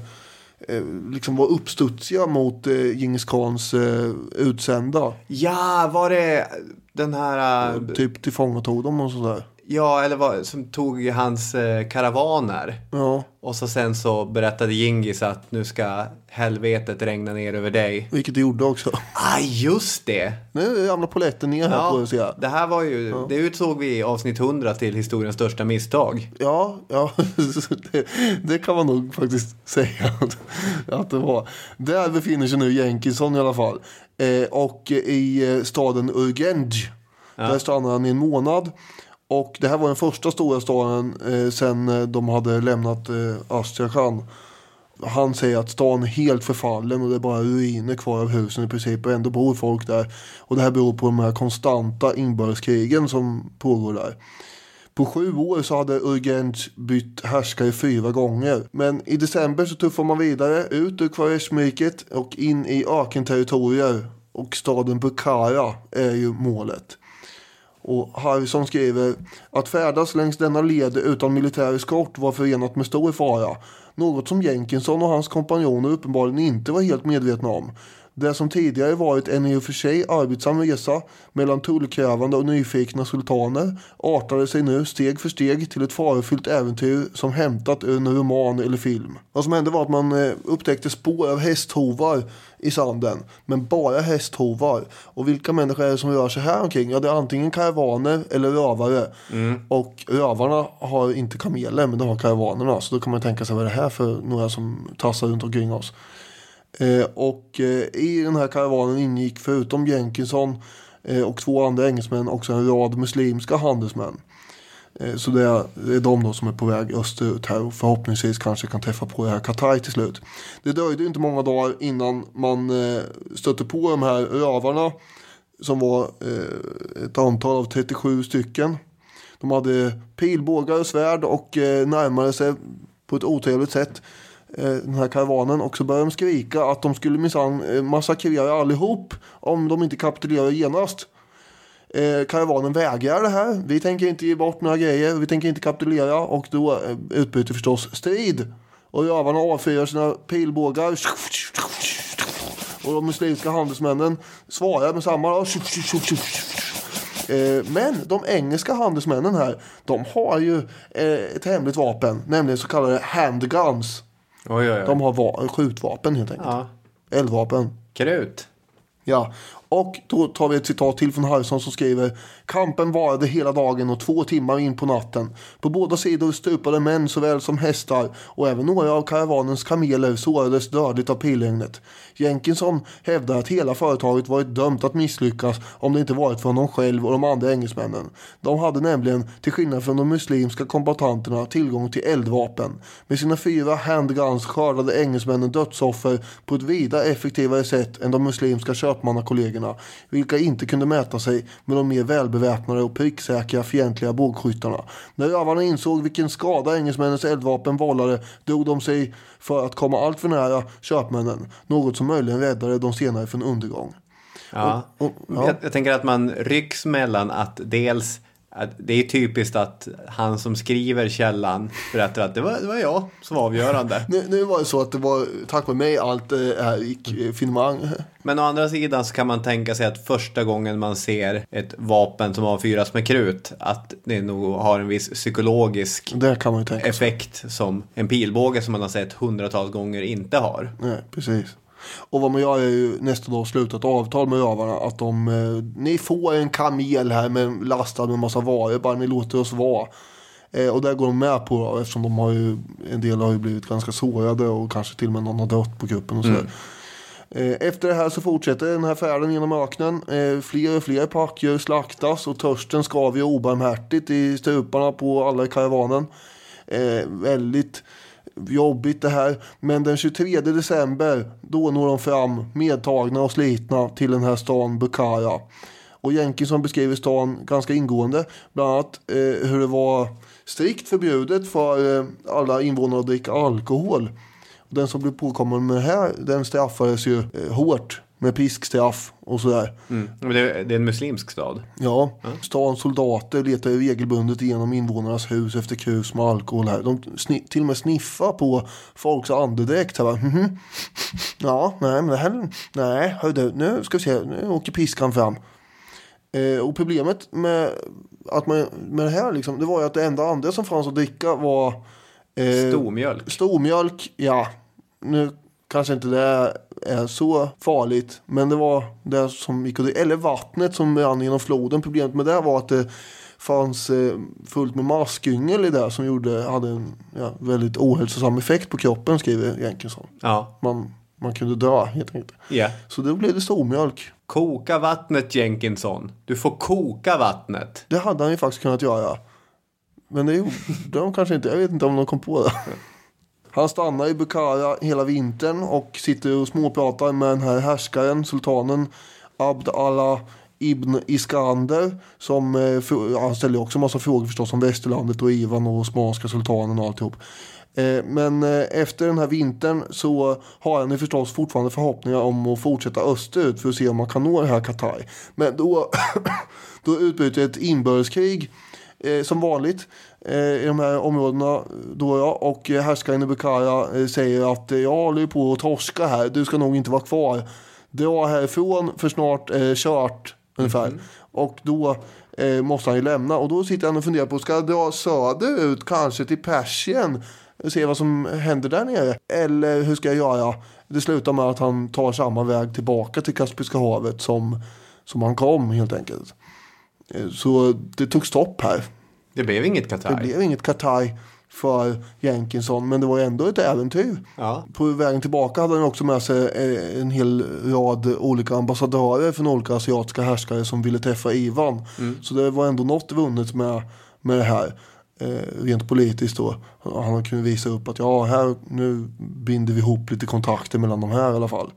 eh, liksom var uppstudsiga mot eh, Djingis Khans eh, utsända. ja var det den här... äh, Typ tillfångatog dem och sådär. Ja, eller vad, som tog hans eh, karavaner. Ja, Och så sen så berättade Gingis att nu ska helvetet regna ner över dig. vilket det gjorde också. [LAUGHS] Ah, just det! Nu ramlar polletten ner här på jag. det här var ju, det utsåg vi i avsnitt 100 till historiens största misstag. Ja, ja [LAUGHS] det, det kan man nog faktiskt säga att, det var. Där befinner sig nu Jenkison i alla fall. Eh, och i eh, staden Urgenj. Där stannar han i en månad. Och det här var den första stora staden eh, sen eh, de hade lämnat eh, Astrakhan. Han säger att stan är helt förfallen och det är bara ruiner kvar av husen i princip och ändå bor folk där. Och det här beror på de här konstanta inbördeskrigen som pågår där. På sju år så hade Urgenj bytt härskare fyra gånger. Men i december så tuffar man vidare ut ur Kvareshmeriket och in i ökenterritorier. Och staden Bukhara är ju målet. Och Harrison skriver att färdas längs denna led utan militär eskort var förenat med stor fara. Något som Jenkinson och hans kompanjoner uppenbarligen inte var helt medvetna om. Det som tidigare varit en i och för sig arbetsam resa mellan tullkrävande och nyfikna sultaner artade sig nu steg för steg till ett farofyllt äventyr som hämtat ur en roman eller film. Vad som hände var att man eh, upptäckte spår av hästhovar i sanden, men bara hästhovar. Och vilka människor är det som rör sig här omkring? Ja, det är antingen karavaner eller rövare. Och rövarna har inte kameler, men det har karavanerna. Så då kan man tänka sig vad är det här för några som tassar runt omkring oss. Eh, och eh, i den här karavanen ingick förutom Jenkinson eh, och två andra engelsmän också en rad muslimska handelsmän. Så det är, de då som är på väg österut här och förhoppningsvis kanske kan träffa på det här Qatar till slut. Det dröjde inte många dagar innan man stötte på de här rövarna som var ett antal av 37 stycken. De hade pilbågar och svärd och närmade sig på ett otrevligt sätt Eh, den här karavanen och så började de skrika att de skulle minsann eh, massakrera allihop om de inte kapitulerar genast. Eh, karavanen vägrar det här. Vi tänker inte ge bort några grejer. Vi tänker inte kapitulera. Och då eh, utbryter förstås strid. Och rövarna avfyrar sina pilbågar. Och de muslimska handelsmännen svarar med samma. då. Eh, Men de engelska handelsmännen här, de har ju eh, ett hemligt vapen, nämligen så kallade handguns. Oj, oj, oj. De har va- skjutvapen helt enkelt. Ja. Eldvapen. Krut. Ja, Och då tar vi ett citat till från Harrison som skriver Kampen varade hela dagen och två timmar in på natten. På båda sidor stupade män såväl som hästar och även några av karavanens kameler sårades dödligt av pilregnet. Jenkinson hävdar att hela företaget varit dömt att misslyckas om det inte varit för honom själv och de andra engelsmännen. De hade nämligen, till skillnad från de muslimska kombatanterna, tillgång till eldvapen. Med sina fyra handguns skördade engelsmännen dödsoffer på ett vida effektivare sätt än de muslimska köpmannakollegorna, vilka inte kunde mäta sig med de mer välbeväpnade och pricksäkra fientliga bågskyttarna. När rövarna insåg vilken skada engelsmännens eldvapen vållade drog de sig för att komma allt för nära köpmännen, något som möjligen räddade de senare från undergång. Ja. Och- och- ja. Jag, jag tänker att man rycks mellan att dels det är typiskt att han som skriver källan berättar att det var, det var jag som var avgörande. Nu, nu var det så att det var tack vare mig allt det här gick eh, finemang. Men å andra sidan så kan man tänka sig att första gången man ser ett vapen som avfyras med krut att det nog har en viss psykologisk effekt som en pilbåge som man har sett hundratals gånger inte har. Nej, precis. Och vad man gör är ju nästa dag sluta ett avtal med rövarna att de, eh, ni får en kamel här med lastad med massa varor, bara ni låter oss vara. Eh, och där går de med på då, eftersom de har ju, en del har ju blivit ganska sårade och kanske till och med någon har dött på kuppen och sådär. Eh, Efter det här så fortsätter den här färden genom öknen. Eh, Fler och fler packdjur slaktas och törsten skaver obarmhärtigt i struparna på alla i karavanen. Eh, väldigt jobbigt det här. Men den 23 december då når de fram medtagna och slitna till den här stan Bukhara. Och Jenkinson beskriver stan ganska ingående. Bland annat eh, hur det var strikt förbjudet för eh, alla invånare att dricka alkohol. Den som blev påkommen med det här, den straffades ju eh, hårt med piskstraff och sådär. Mm. Men det, det är en muslimsk stad. Ja, stans soldater letar ju regelbundet igenom invånarnas hus efter krus med alkohol här. De till och med sniffar på folks andedräkt. Här, bara, mhm. Ja, nej, men det här, nej, hör du, nu ska vi se, nu åker piskan fram. Eh, och problemet med, att man, med det här liksom, det var ju att det enda andra som fanns att dricka var eh, Stormjölk. Stormjölk, ja. Nu kanske inte det är så farligt. Men det var det som gick dricka. Eller vattnet som rann genom floden. Problemet med det var att det fanns eh, fullt med maskyngel i det som gjorde, hade en ja, väldigt ohälsosam effekt på kroppen skriver Jenkinson. Ja. Man, man kunde dö helt enkelt. ja. Så då blev det stormjölk. Koka vattnet Jenkinson. Du får koka vattnet. Det hade han ju faktiskt kunnat göra. Men det gjorde de kanske inte. Jag vet inte om de kom på det. [LAUGHS] Han stannar i Bukhara hela vintern och sitter och småpratar med den här härskaren, sultanen Abd Allah Ibn Iskander. Som, eh, han ställer också en massa frågor förstås om västerlandet och Ivan och Osmanska sultanen och alltihop. Eh, men eh, efter den här vintern så har han ju förstås fortfarande förhoppningar om att fortsätta österut för att se om man kan nå det här Qatar. Men då, [COUGHS] då utbryter ett inbördeskrig eh, som vanligt eh, i de här områdena. Då ja, och eh, härskaren i Bukhara eh, säger att eh, jag håller på att torska här, du ska nog inte vara kvar. Dra härifrån för snart eh, kört ungefär. Och då eh, måste han ju lämna. Och då sitter han och funderar på, ska jag dra söderut kanske till Persien? Och se vad som händer där nere. Eller hur ska jag göra? Det slutar med att han tar samma väg tillbaka till Kaspiska havet som, som han kom helt enkelt. Så det tog stopp här. Det blev inget Det Qatar. blev inget Qatar för Jenkinson, men det var ändå ett äventyr. Ja. På vägen tillbaka hade han också med sig eh, en hel rad olika ambassadörer från olika asiatiska härskare som ville träffa Ivan. Så det var ändå något vunnet med, med det här. Eh, rent politiskt då. Han kunde visa upp att ja, här, nu binder vi ihop lite kontakter mellan de här i alla fall.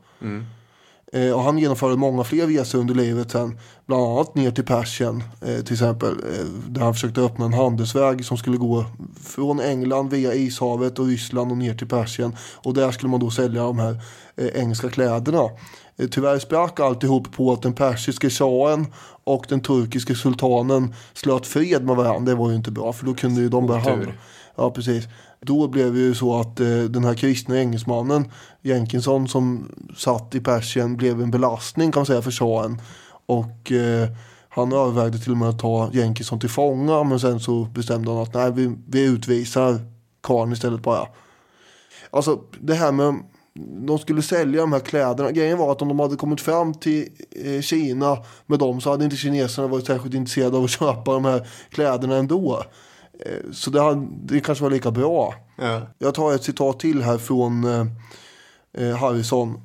Eh, och han genomförde många fler resor under livet sen. Bland annat ner till Persien eh, till exempel. Eh, där han försökte öppna en handelsväg som skulle gå från England via Ishavet och Ryssland och ner till Persien. Och där skulle man då sälja de här eh, engelska kläderna. Eh, tyvärr sprack alltihop på att den persiske shahen och den turkiske sultanen slöt fred med varandra. Det var ju inte bra för då kunde ju de börja handla. Ja, precis. Då blev det ju så att eh, den här kristna engelsmannen Jenkinson som satt i Persien blev en belastning kan man säga för shahen. Och eh, han övervägde till och med att ta Jenkinson till fånga men sen så bestämde han att nej vi, vi utvisar karln istället bara. Alltså det här med de skulle sälja de här kläderna. Grejen var att om de hade kommit fram till eh, Kina med dem så hade inte kineserna varit särskilt intresserade av att [LAUGHS] köpa de här kläderna ändå. Eh, så det, hade, det kanske var lika bra. Ja. Jag tar ett citat till här från eh, eh, Harrison.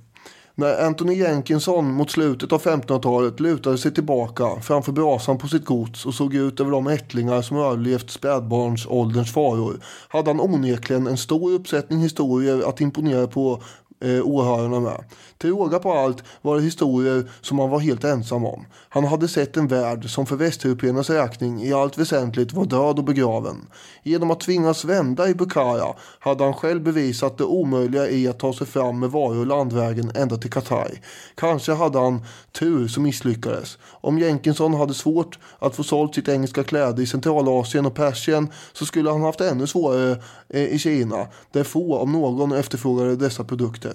När Anthony Jenkinson mot slutet av 1500-talet lutade sig tillbaka framför brasan på sitt gods och såg ut över de ättlingar som överlevt spädbarnsålderns faror hade han onekligen en stor uppsättning historier att imponera på eh, åhörarna med. Till råga på allt var det historier som han var helt ensam om. Han hade sett en värld som för västeuropeernas räkning i allt väsentligt var död och begraven. Genom att tvingas vända i Bukhara hade han själv bevisat det omöjliga i att ta sig fram med varor landvägen ända till Qatar. Kanske hade han tur som misslyckades. Om Jenkinson hade svårt att få sålt sitt engelska kläde i Centralasien och Persien så skulle han haft ännu svårare eh, i Kina, där få om någon efterfrågade dessa produkter.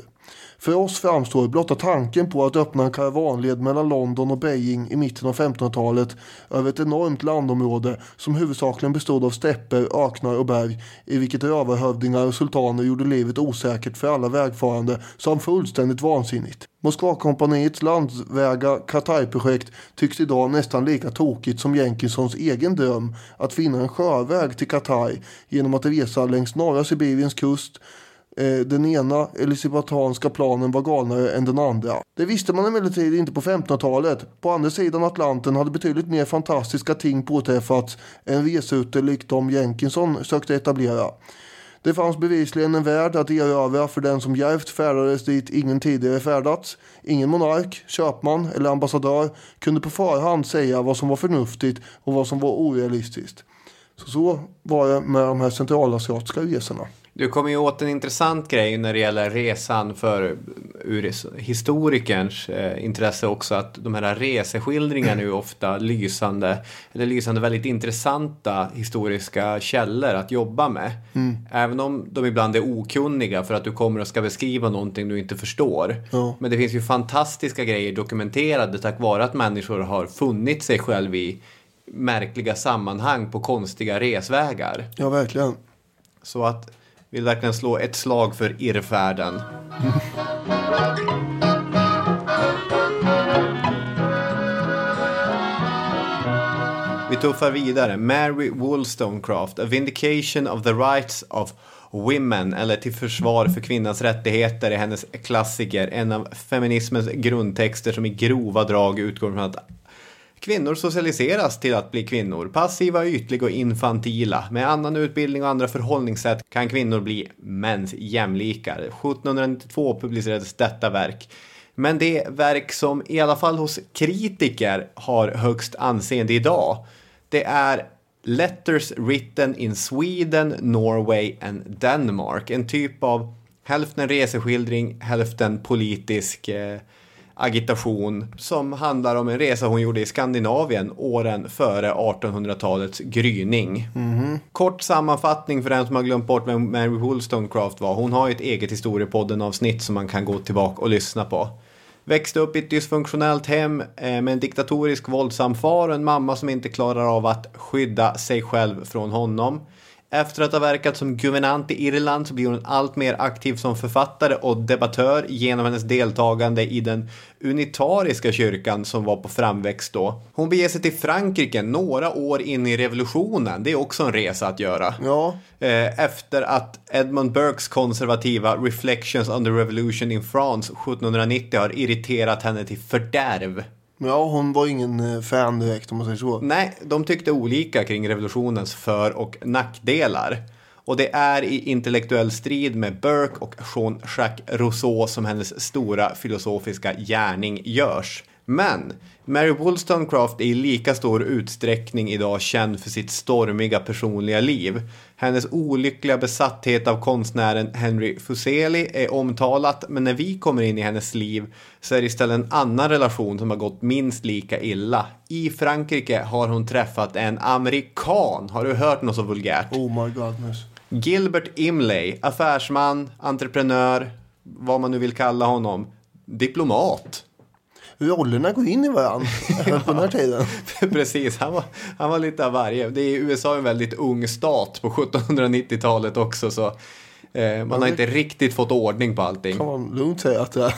För oss framstår blotta tanken på att öppna en karavanled mellan London och Beijing i mitten av 1500-talet över ett enormt landområde som huvudsakligen bestod av stäpper, öknar och berg i vilket rövarhövdingar och sultaner gjorde livet osäkert för alla vägfarande som fullständigt vansinnigt. Moskvakompaniets landsväga Katai-projekt tycks idag nästan lika tokigt som Jenkinsons egen dröm att finna en sjöväg till Katai genom att resa längs norra Sibiriens kust Eh, den ena elisabetanska planen var galnare än den andra. Det visste man emellertid inte på 1500-talet. På andra sidan Atlanten hade betydligt mer fantastiska ting påträffats än resrutter likt de Jenkinson sökte etablera. Det fanns bevisligen en värld att erövra för den som djärvt färdades dit ingen tidigare färdats. Ingen monark, köpman eller ambassadör kunde på förhand säga vad som var förnuftigt och vad som var orealistiskt. Så, så var det med de här centralasiatiska resorna. Du kommer ju åt en intressant grej när det gäller resan för ur historikerns eh, intresse också att de här reseskildringarna är ju ofta lysande eller lysande väldigt intressanta historiska källor att jobba med. Mm. Även om de ibland är okunniga för att du kommer och ska beskriva någonting du inte förstår. Ja. Men det finns ju fantastiska grejer dokumenterade tack vare att människor har funnit sig själv i märkliga sammanhang på konstiga resvägar. Ja, verkligen. Så att vill verkligen slå ett slag för irrfärden. Vi tuffar vidare. Mary Wollstonecraft, A Vindication of the Rights of Women, eller Till försvar för kvinnans rättigheter, är hennes klassiker. En av feminismens grundtexter som i grova drag utgår från att Kvinnor socialiseras till att bli kvinnor, passiva, ytliga och infantila. Med annan utbildning och andra förhållningssätt kan kvinnor bli mäns jämlikar. 1792 publicerades detta verk. Men det verk som i alla fall hos kritiker har högst anseende idag, det är Letters written in Sweden, Norway and Denmark. En typ av hälften reseskildring, hälften politisk eh, agitation som handlar om en resa hon gjorde i Skandinavien åren före 1800-talets gryning. Kort sammanfattning för den som har glömt bort vem Mary Wollstonecraft var. Hon har ju ett eget historiepodden-avsnitt som man kan gå tillbaka och lyssna på. Växte upp i ett dysfunktionellt hem eh, med en diktatorisk våldsam far och en mamma som inte klarar av att skydda sig själv från honom. Efter att ha verkat som guvernant i Irland så blir hon allt mer aktiv som författare och debattör genom hennes deltagande i den unitariska kyrkan som var på framväxt då. Hon beger sig till Frankrike några år in i revolutionen. Det är också en resa att göra. Ja, Eh, Efter att Edmund Burkes konservativa Reflections on the Revolution in France 1790 har irriterat henne till fördärv ja, hon var ingen eh, fan direkt om man säger så. Nej, de tyckte olika kring revolutionens för och nackdelar. Och det är i intellektuell strid med Burke och Jean-Jacques Rousseau som hennes stora filosofiska gärning görs. Men Mary Wollstonecraft är i lika stor utsträckning idag känd för sitt stormiga personliga liv. Hennes olyckliga besatthet av konstnären Henry Fuseli är omtalat, men när vi kommer in i hennes liv så är det istället en annan relation som har gått minst lika illa. I Frankrike har hon träffat en amerikan. Har du hört något så vulgärt? Oh my godness. Gilbert Imlay, affärsman, entreprenör, vad man nu vill kalla honom, diplomat. Rollerna går in i varandra även på den här tiden. [LAUGHS] Precis, han var, han var lite av varje. Det är USA en väldigt ung stat på 1790-talet också så Eh, man har inte riktigt fått ordning på allting. Kan man lugnt säga att det är.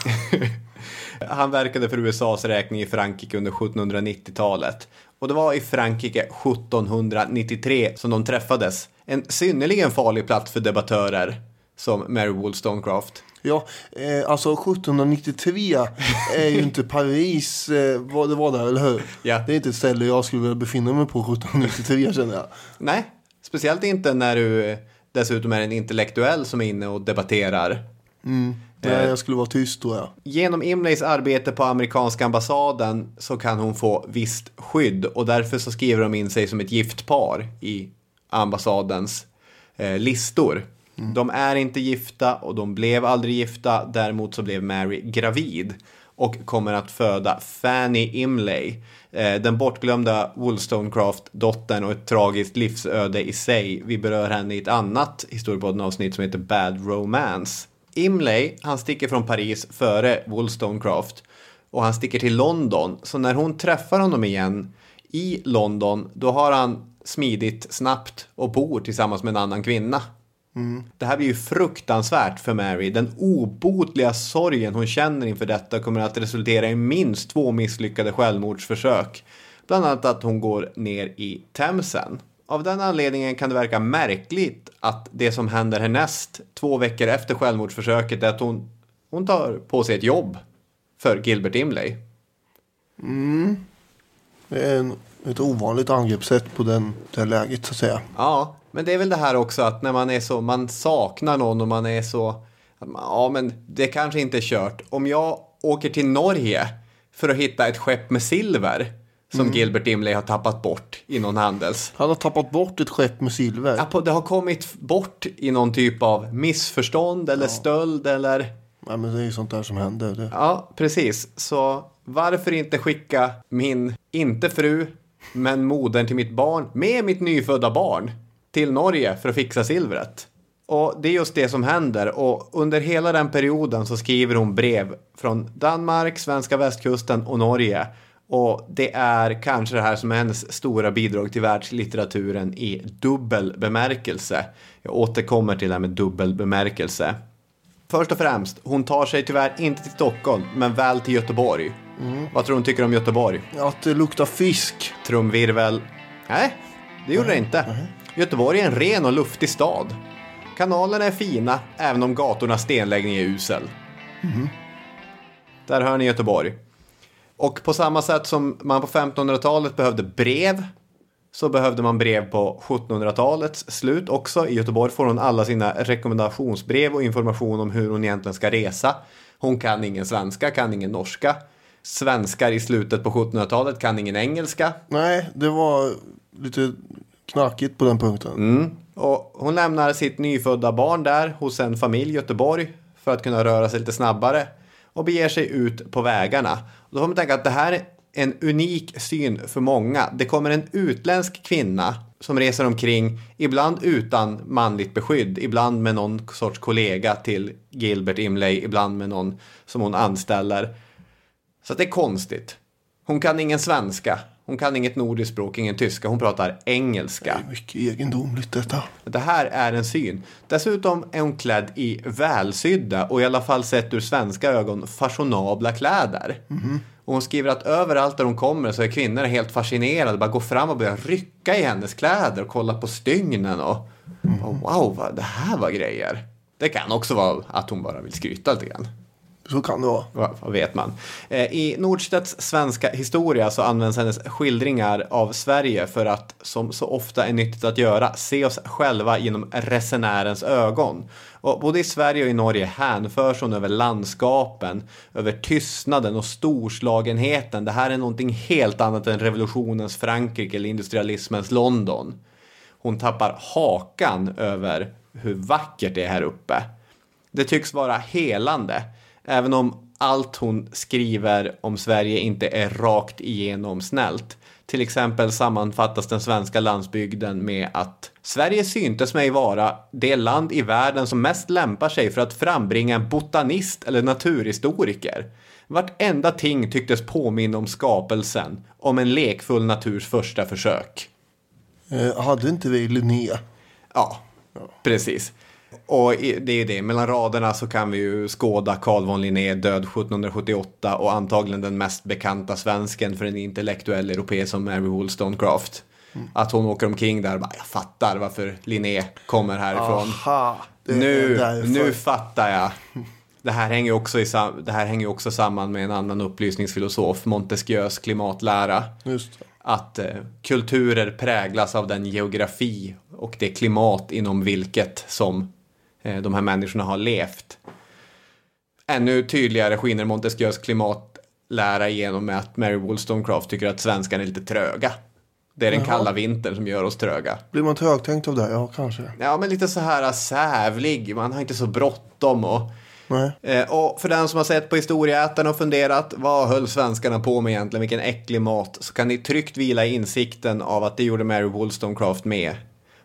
[LAUGHS] Han verkade för USAs räkning i Frankrike under 1790-talet. Och det var i Frankrike 1793 som de träffades. En synnerligen farlig plats för debattörer som Mary Wollstonecraft. Ja, eh, alltså 1793 är ju inte Paris, eh, vad det var där, eller hur? Ja. Det är inte ett ställe jag skulle vilja befinna mig på 1793 känner jag. Nej, speciellt inte när du dessutom är en intellektuell som är inne och debatterar. Nej, jag skulle vara tyst då ja. Genom Imleys arbete på amerikanska ambassaden så kan hon få visst skydd och därför så skriver de in sig som ett gift par i ambassadens eh, Mm. De är inte gifta och de blev aldrig gifta. Däremot så blev Mary gravid och kommer att föda Fanny Imlay. Eh, den bortglömda Wollstonecraft-dottern och ett tragiskt livsöde i sig. Vi berör henne i ett annat historiepodden-avsnitt som heter Bad Romance. Imlay, han sticker från Paris före Wollstonecraft och han sticker till London. Så när hon träffar honom igen i London, då har han smidigt snabbt och bor tillsammans med en annan kvinna. Det här blir ju fruktansvärt för Mary. Den obotliga sorgen hon känner inför detta kommer att resultera i minst två misslyckade självmordsförsök. Bland annat att hon går ner i Themsen. Av den anledningen kan det verka märkligt att det som händer härnäst, två veckor efter självmordsförsöket, är att hon, hon tar på sig ett jobb för Gilbert Imlay. Det är en, ett ovanligt angreppssätt på den, det läget så att säga. Ja, men det är väl det här också att när man är så, man saknar någon och man är så, ja men det kanske inte är kört. Om jag åker till Norge för att hitta ett skepp med silver som Gilbert Imlay har tappat bort i någon handels. Han har tappat bort ett skepp med silver. Ja, det har kommit bort i någon typ av missförstånd eller stöld eller... Nej, men det är ju sånt där som händer. Det. Ja, precis. Så varför inte skicka min, inte fru, men modern till mitt barn med mitt nyfödda barn till Norge för att fixa silvret? Och det är just det som händer och under hela den perioden så skriver hon brev från Danmark, svenska västkusten och Norge. Och det är kanske det här som är hennes stora bidrag till världslitteraturen i dubbel bemärkelse. Jag återkommer till det här med dubbel bemärkelse. Först och främst, hon tar sig tyvärr inte till Stockholm, men väl till Göteborg. Vad tror hon tycker om Göteborg? Att det luktar fisk. Trumvirvel? Nej, det gjorde det inte. Göteborg är en ren och luftig stad. Kanalerna är fina, även om gatornas stenläggning är usel. Där hör ni Göteborg. Och på samma sätt som man på 1500-talet behövde brev så behövde man brev på 1700-talets slut också. I Göteborg får hon alla sina rekommendationsbrev och information om hur hon egentligen ska resa. Hon kan ingen svenska, kan ingen norska. Svenskar i slutet på 1700-talet kan ingen engelska. Nej, det var lite knakigt på den punkten. Mm. Och hon lämnar sitt nyfödda barn där hos en familj i Göteborg för att kunna röra sig lite snabbare och beger sig ut på vägarna. Då får man tänka att det här är en unik syn för många. Det kommer en utländsk kvinna som reser omkring, ibland utan manligt beskydd, ibland med någon sorts kollega till Gilbert Imlay, ibland med någon som hon anställer. Så att det är konstigt. Hon kan ingen svenska, hon kan inget nordiskt språk, ingen tyska, hon pratar engelska. Det är mycket egendomligt detta. Det här är en syn. Dessutom är hon klädd i välsydda och i alla fall sett ur svenska ögon fashionabla kläder. Och hon skriver att överallt där hon kommer så är kvinnor helt fascinerade. Bara går fram och börjar rycka i hennes kläder och kolla på stygnen och, och wow, vad, det här var grejer. Det kan också vara att hon bara vill skryta lite grann. Så kan det vara. Vad vad vet man? Eh, I Nordstedts svenska historia så används hennes skildringar av Sverige för att, som så ofta är nyttigt att göra, se oss själva genom resenärens ögon. Och både i Sverige och i Norge hänförs hon över landskapen, över tystnaden och storslagenheten. Det här är någonting helt annat än revolutionens Frankrike eller industrialismens London. Hon tappar hakan över hur vackert det är här uppe. Det tycks vara helande, även om allt hon skriver om Sverige inte är rakt igenom snällt. Till exempel sammanfattas den svenska landsbygden med att Sverige syntes mig vara det land i världen som mest lämpar sig för att frambringa en botanist eller naturhistoriker. Vartenda ting tycktes påminna om skapelsen, om en lekfull naturs första försök. Eh, hade inte vi Linné? Ja, precis. Och det är ju det, mellan raderna så kan vi ju skåda Carl von Linné död 1778 och antagligen den mest bekanta svensken för en intellektuell europé som Mary Wollstonecraft. Att hon åker omkring där och bara, jag fattar varför Linné kommer härifrån. Aha, Nu, nu fattar jag. Det här hänger också, i, sam- det här hänger ju också samman med en annan upplysningsfilosof, Montesquieus klimatlära. Att eh, kulturer präglas av den geografi och det klimat inom vilket som de här människorna har levt. Ännu tydligare skiner Montesquieus klimatlära igenom med att Mary Wollstonecraft tycker att svenskarna är lite tröga. Det är den kalla vintern som gör oss tröga. Blir man trögtänkt av det? Ja, kanske. Ja, men lite så här sävlig. Man har inte så bråttom och... Nej. Eh, och för den som har sett på Historieätarna och funderat, vad höll svenskarna på med egentligen, vilken äcklig mat, så kan ni tryggt vila i insikten av att det gjorde Mary Wollstonecraft med.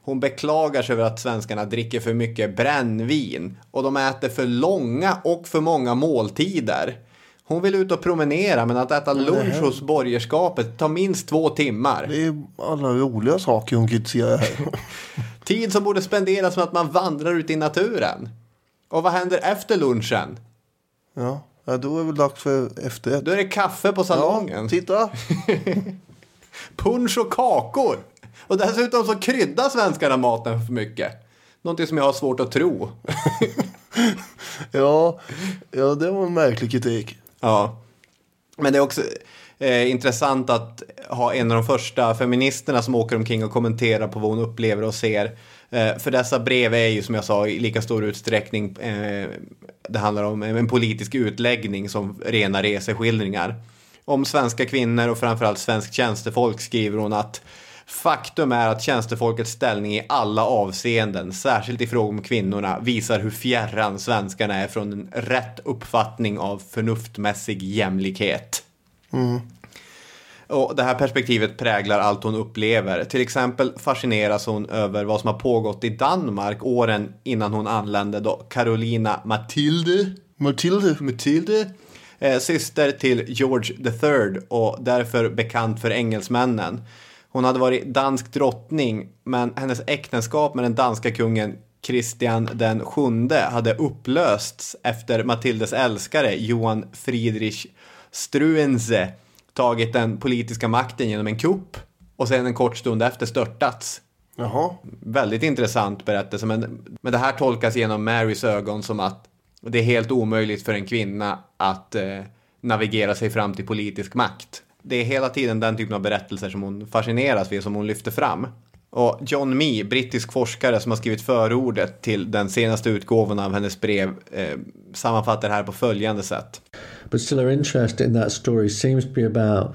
Hon beklagar sig över att svenskarna dricker för mycket brännvin och de äter för långa och för många måltider. Hon vill ut och promenera men att äta lunch hos borgerskapet tar minst två timmar. Det är alla roliga saker hon kritiserar här. [LAUGHS] Tid som borde spenderas med att man vandrar ut i naturen. Och vad händer efter lunchen? ja. ja, då är det väl dags för efterrätt. Då är det kaffe på salongen. Ja, titta. [LAUGHS] Punsch och kakor. Och dessutom så kryddar svenskarna maten för mycket. Någonting som jag har svårt att tro. [LAUGHS] Ja, ja, det var en märklig kritik. Ja. Men det är också eh, intressant att ha en av de första feministerna som åker omkring och kommenterar på vad hon upplever och ser. Eh, för dessa brev är ju som jag sa i lika stor utsträckning eh, det handlar om en politisk utläggning som rena reseskildringar. Om svenska kvinnor och framförallt svensk tjänstefolk skriver hon att Faktum är att tjänstefolkets ställning i alla avseenden, särskilt i fråga om kvinnorna, visar hur fjärran svenskarna är från en rätt uppfattning av förnuftmässig jämlikhet. Och det här perspektivet präglar allt hon upplever. Till exempel fascineras hon över vad som har pågått i Danmark åren innan hon anlände då Carolina Matilde Matilde. Matilde, eh, syster till George III och därför bekant för engelsmännen. Hon hade varit dansk drottning, men hennes äktenskap med den danska kungen Christian den sjunde hade upplösts efter Matildes älskare Johan Friedrich Struensee tagit den politiska makten genom en kupp och sen en kort stund efter störtats. Jaha. Väldigt intressant berättelse, men, men det här tolkas genom Marys ögon som att det är helt omöjligt för en kvinna att eh, navigera sig fram till politisk makt. Det är hela tiden den typen av berättelser som hon fascineras vid, som hon lyfter fram. Och John Mee, brittisk forskare som har skrivit förordet till den senaste utgåvan av hennes brev, eh, sammanfattar det här på följande sätt. But still, her interest in that story seems to be about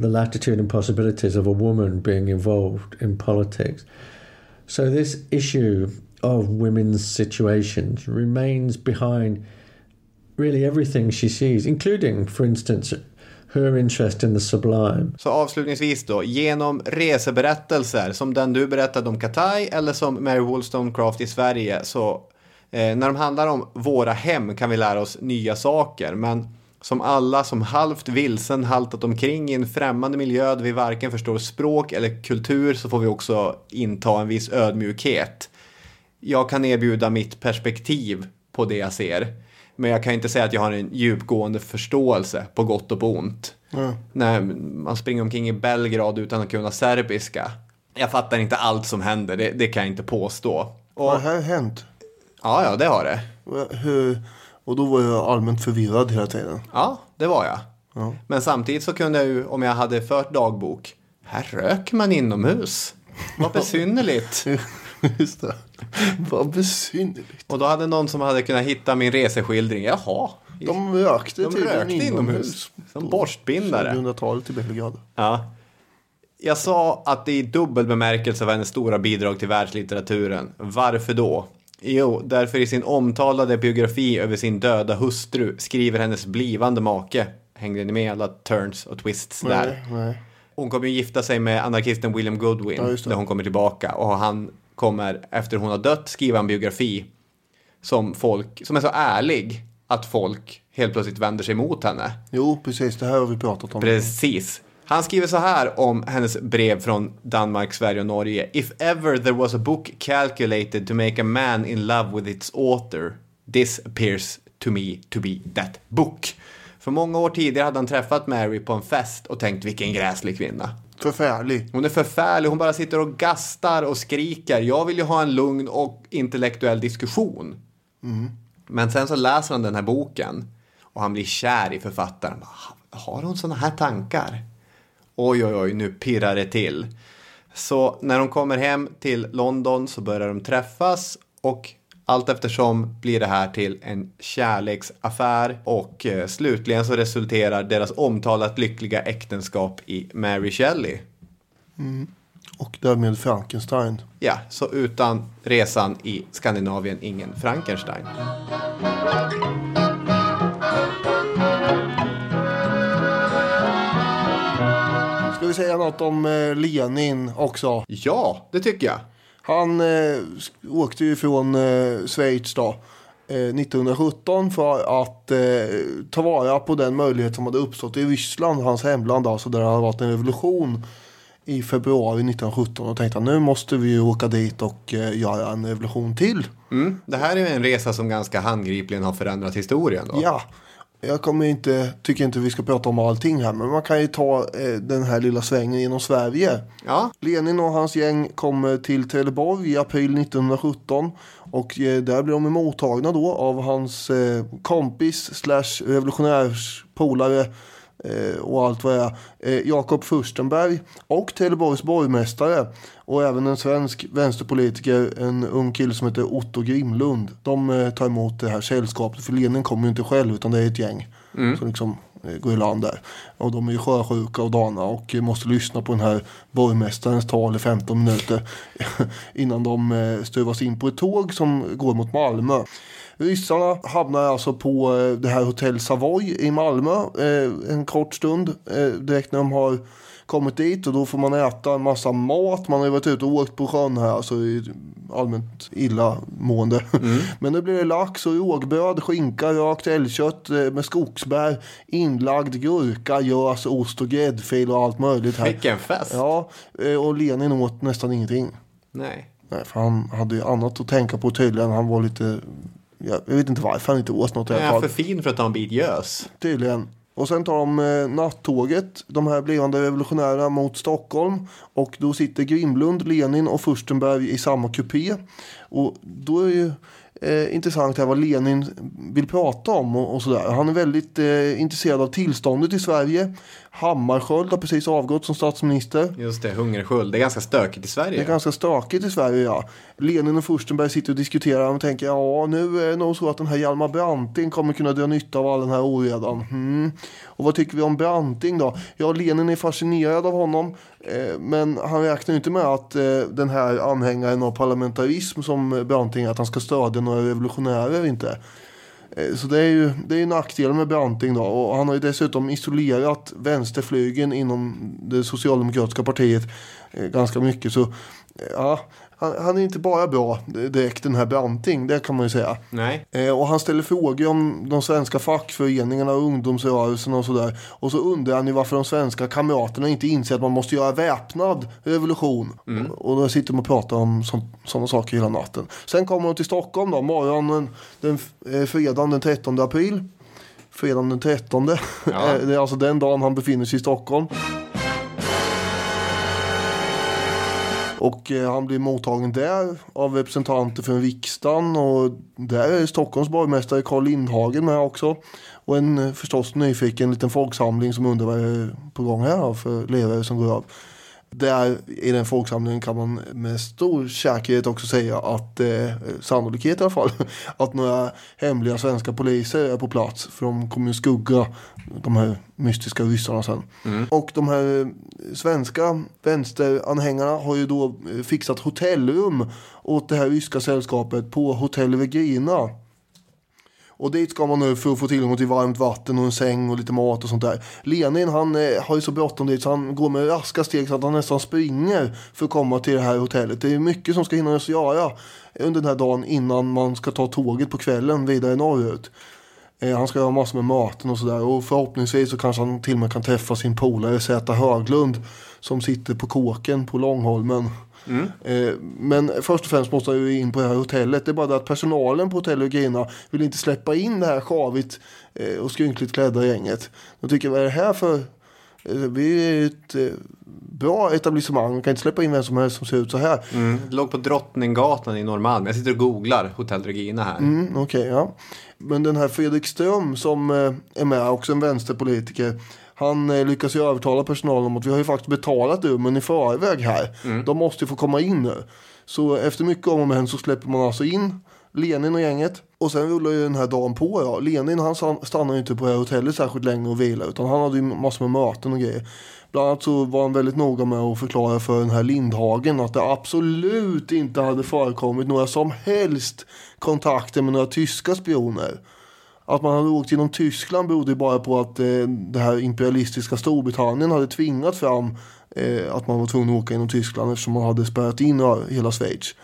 the latitude and possibilities of a woman being involved in politics. So, this issue of women's situations remains behind really everything she sees, including, for instance, her interest in the sublime. Så avslutningsvis då, genom reseberättelser som den du berättade om Katai eller som Mary Wollstonecraft i Sverige så eh, när de handlar om våra hem kan vi lära oss nya saker men som alla som halvt vilsen haltat omkring i en främmande miljö där vi varken förstår språk eller kultur så får vi också inta en viss ödmjukhet. Jag kan erbjuda mitt perspektiv på det jag ser. Men jag kan inte säga att jag har en djupgående förståelse på gott och på ont. När man springer omkring i Belgrad utan att kunna serbiska. Jag fattar inte allt som händer, det, det kan jag inte påstå. Och, Har det här hänt? ja, ja, det har det. Hur, och då var jag allmänt förvirrad hela tiden. Ja, det var jag. Men samtidigt så kunde jag ju, om jag hade fört dagbok, här röker man inomhus. Vad besynnerligt. [LAUGHS] [LAUGHS] Just det. Vad besynnerligt. Och då hade någon som hade kunnat hitta min reseskildring. Jaha. De rökte De rökte inomhus. Som borstbindare. 1700-talet i Belgrad. Ja. Jag sa att det i dubbel bemärkelse var hennes stora bidrag till världslitteraturen. Varför då? Jo, därför i sin omtalade biografi över sin döda hustru skriver hennes blivande make. Hängde ni med alla turns och twists där? Nej, nej. Hon kommer ju gifta sig med anarkisten William Goodwin Ja, när hon kommer tillbaka. Och han kommer, efter hon har dött, skriva en biografi som, folk, som är så ärlig att folk helt plötsligt vänder sig mot henne. Jo, precis. Det här har vi pratat om. Precis. Han skriver så här om hennes brev från Danmark, Sverige och Norge. If ever there was a book calculated to make a man in love with its author, this appears to me to be that book. För många år tidigare hade han träffat Mary på en fest och tänkt vilken gräslig kvinna. Förfärlig. Hon är förfärlig, hon bara sitter och gastar och skriker. Jag vill ju ha en lugn och intellektuell diskussion. Men sen så läser han den här boken och han blir kär i författaren. Har hon sådana här tankar? Oj, oj, oj, nu pirrar det till. Så när de kommer hem till London så börjar de träffas och allt eftersom blir det här till en kärleksaffär och eh, slutligen så resulterar deras omtalat lyckliga äktenskap i Mary Shelley. Och därmed Frankenstein. Ja, så utan resan i Skandinavien ingen Frankenstein. Ska vi säga något om eh, Lenin också? Ja, det tycker jag. Han eh, åkte ju från eh, Schweiz då. Eh, 1917 för att eh, ta vara på den möjlighet som hade uppstått i Ryssland, hans hemland alltså, där det hade varit en revolution i februari 1917 och tänkte att nu måste vi ju åka dit och eh, göra en revolution till. Mm. Det här är en resa som ganska handgripligen har förändrat historien. Då. Ja, jag kommer inte, tycker inte vi ska prata om allting här, men man kan ju ta eh, den här lilla svängen genom Sverige. Ja. Lenin och hans gäng kommer till Trelleborg i april 1917 och eh, där blir de mottagna då av hans eh, kompis slash revolutionärspolare och allt vad det är, eh, Jakob Furstenberg och Trelleborgs borgmästare och även en svensk vänsterpolitiker, en ung kille som heter Otto Grimlund. De eh, tar emot det här sällskapet, för Lenin kommer ju inte själv utan det är ett gäng som liksom eh, går i land där. Och de är ju sjösjuka och dana och eh, måste lyssna på den här borgmästarens tal i 15 minuter [LAUGHS] innan de eh, stövas in på ett tåg som går mot Malmö. Ryssarna hamnar alltså på eh, det här hotell Savoy i Malmö eh, en kort stund eh, direkt när de har kommit dit och då får man äta en massa mat. Man har ju varit ute och åkt på sjön här, alltså i allmänt illamående. [LAUGHS] Men nu blir det lax och rågbröd, skinka, rakt älgkött med skogsbär, inlagd gurka, gös, ost och gräddfil och allt möjligt här. Vilken fest! Ja, och Lenin åt nästan ingenting. Nej. Nej, för han hade ju annat att tänka på tydligen. Han var lite, jag vet inte varför han inte åt något alla är för fin för att ta en bit gös. Tydligen. Och sen tar de eh, nattåget, de här blivande revolutionärerna mot Stockholm. Och då sitter Grimlund, Lenin och Furstenberg i samma kupé. Och då är ju eh, intressant här vad Lenin vill prata om och, och sådär. Han är väldigt eh, intresserad av tillståndet i Sverige. Hammarskjöld har precis avgått som statsminister. Just det, hungersköld. Det är ganska stökigt i Sverige. Det är ganska stökigt i Sverige ja. Lenin och Furstenberg sitter och diskuterar och tänker ja nu är det nog så att den här Hjalmar Branting kommer kunna dra nytta av all den här oredan. Mm. Och vad tycker vi om Branting då? Ja Lenin är fascinerad av honom eh, men han räknar inte med att eh, den här anhängaren av parlamentarism som Branting är, att han ska stödja några revolutionärer inte. Eh, så det är ju det är nackdelen med Branting då. Och han har ju dessutom isolerat vänsterflygeln inom det socialdemokratiska partiet eh, ganska mycket. Så eh, ja, han, han är inte bara bra direkt den här Branting, det kan man ju säga. Nej. Eh, och han ställer frågor om de svenska fackföreningarna och ungdomsrörelsen och sådär. Och så undrar han ju varför de svenska kamraterna inte inser att man måste göra väpnad revolution. Och, och då sitter de och pratar om sådana saker hela natten. Sen kommer de till Stockholm då, morgonen den eh, fredagen den 13 april. Fredagen den 13. Eh, [LAUGHS] det är alltså den dagen han befinner sig i Stockholm. Och eh, han blir mottagen där av representanter från riksdagen och där är Stockholms borgmästare Carl Lindhagen med också. Och en eh, förstås nyfiken liten folksamling som undrar vad är på gång här då för ledare som går av. Där i den folksamlingen kan man med stor säkerhet också säga att eh, sannolikhet i alla fall [LAUGHS] att några hemliga svenska poliser är på plats för de kommer ju skugga de här mystiska ryssarna sen. Och de här eh, svenska vänsteranhängarna har ju då eh, fixat hotellrum åt det här ryska sällskapet på Hotell Regina. Och dit ska man nu för att få tillgång till varmt vatten och en säng och lite mat och sånt där. Lenin han eh, har ju så bråttom dit så han går med raska steg så att han nästan springer för att komma till det här hotellet. Det är mycket som ska hinnas göra under den här dagen innan man ska ta tåget på kvällen vidare norrut. Eh, han ska ha massor med möten och sådär. Och förhoppningsvis så kanske han till och med kan träffa sin polare Zäta Höglund. Som sitter på kåken på Långholmen. Mm. Men först och främst måste han ju in på det här hotellet. Det är bara det att personalen på hotellet Grina vill inte släppa in det här sjavigt eh, och skrynkligt klädda gänget. De tycker vad är det här för... eh, Vi är ett bra etablissemang. Vi kan inte släppa in vem som helst som ser ut så här. Mm. Låg på Drottninggatan i Norrmalm. Jag sitter och googlar Hotell Regina här. Mm, Okej, ja. Men den här Fredrik Ström som är med, också en vänsterpolitiker. Han eh, lyckas ju övertala personalen om att vi har ju faktiskt betalat rummen i förväg här. De måste ju få komma in nu. Så efter mycket om och men så släpper man alltså in Lenin och gänget. Och sen rullar ju den här dagen på. Ja. Lenin han stan- stannar ju inte på det här hotellet särskilt länge och vila. Utan han hade ju massor med möten och grejer. Bland annat så var han väldigt noga med att förklara för den här Lindhagen att det absolut inte hade förekommit några som helst kontakter med några tyska spioner. Att man hade åkt genom Tyskland berodde bara på att eh, det här imperialistiska Storbritannien hade tvingat fram eh, att man var tvungen att åka genom Tyskland eftersom man hade spärrat in hela Schweiz.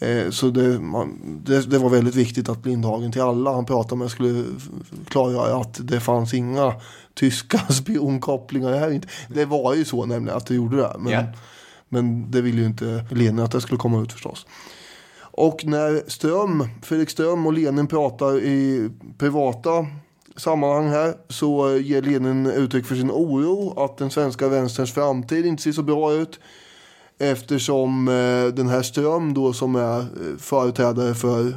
Eh, så det, man, det, det var väldigt viktigt att Lindhagen till alla han pratade med skulle klargöra att det fanns inga tyska [LAUGHS] spionkopplingar här. Inte. Det var ju så nämligen att det gjorde det. Men, Ja. men det ville ju inte Lenin att det skulle komma ut förstås. Och när Ström, Fredrik Ström och Lenin pratar i privata sammanhang här så ger Lenin uttryck för sin oro att den svenska vänsterns framtid inte ser så bra ut. Eftersom eh, den här Ström då som är eh, företrädare för eh,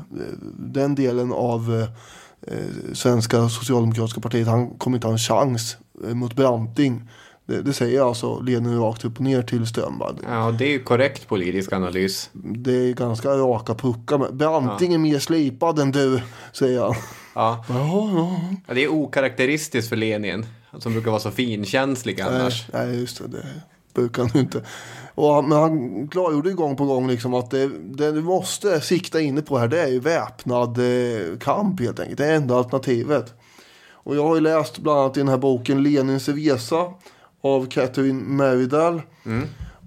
den delen av eh, eh, svenska socialdemokratiska partiet, han kommer inte ha en chans eh, mot Branting. Det, det säger alltså Lenin rakt upp och ner till Strömberg. Ja, det är ju korrekt politisk analys. Det är ganska raka puckar. Branting är mer slipad än du, säger han. Ja. Ja, ja. Ja, det är okaraktäristiskt för Lenin. Som brukar vara så finkänslig annars. Nej, nej, just det. Det brukar han inte. Och, han- men han klargjorde gång på gång liksom att det, det du måste sikta inne på här det är ju väpnad eh, kamp helt enkelt. Det är enda alternativet. Och jag har ju läst bland annat i den här boken Lenins resa av Catherine Meridal.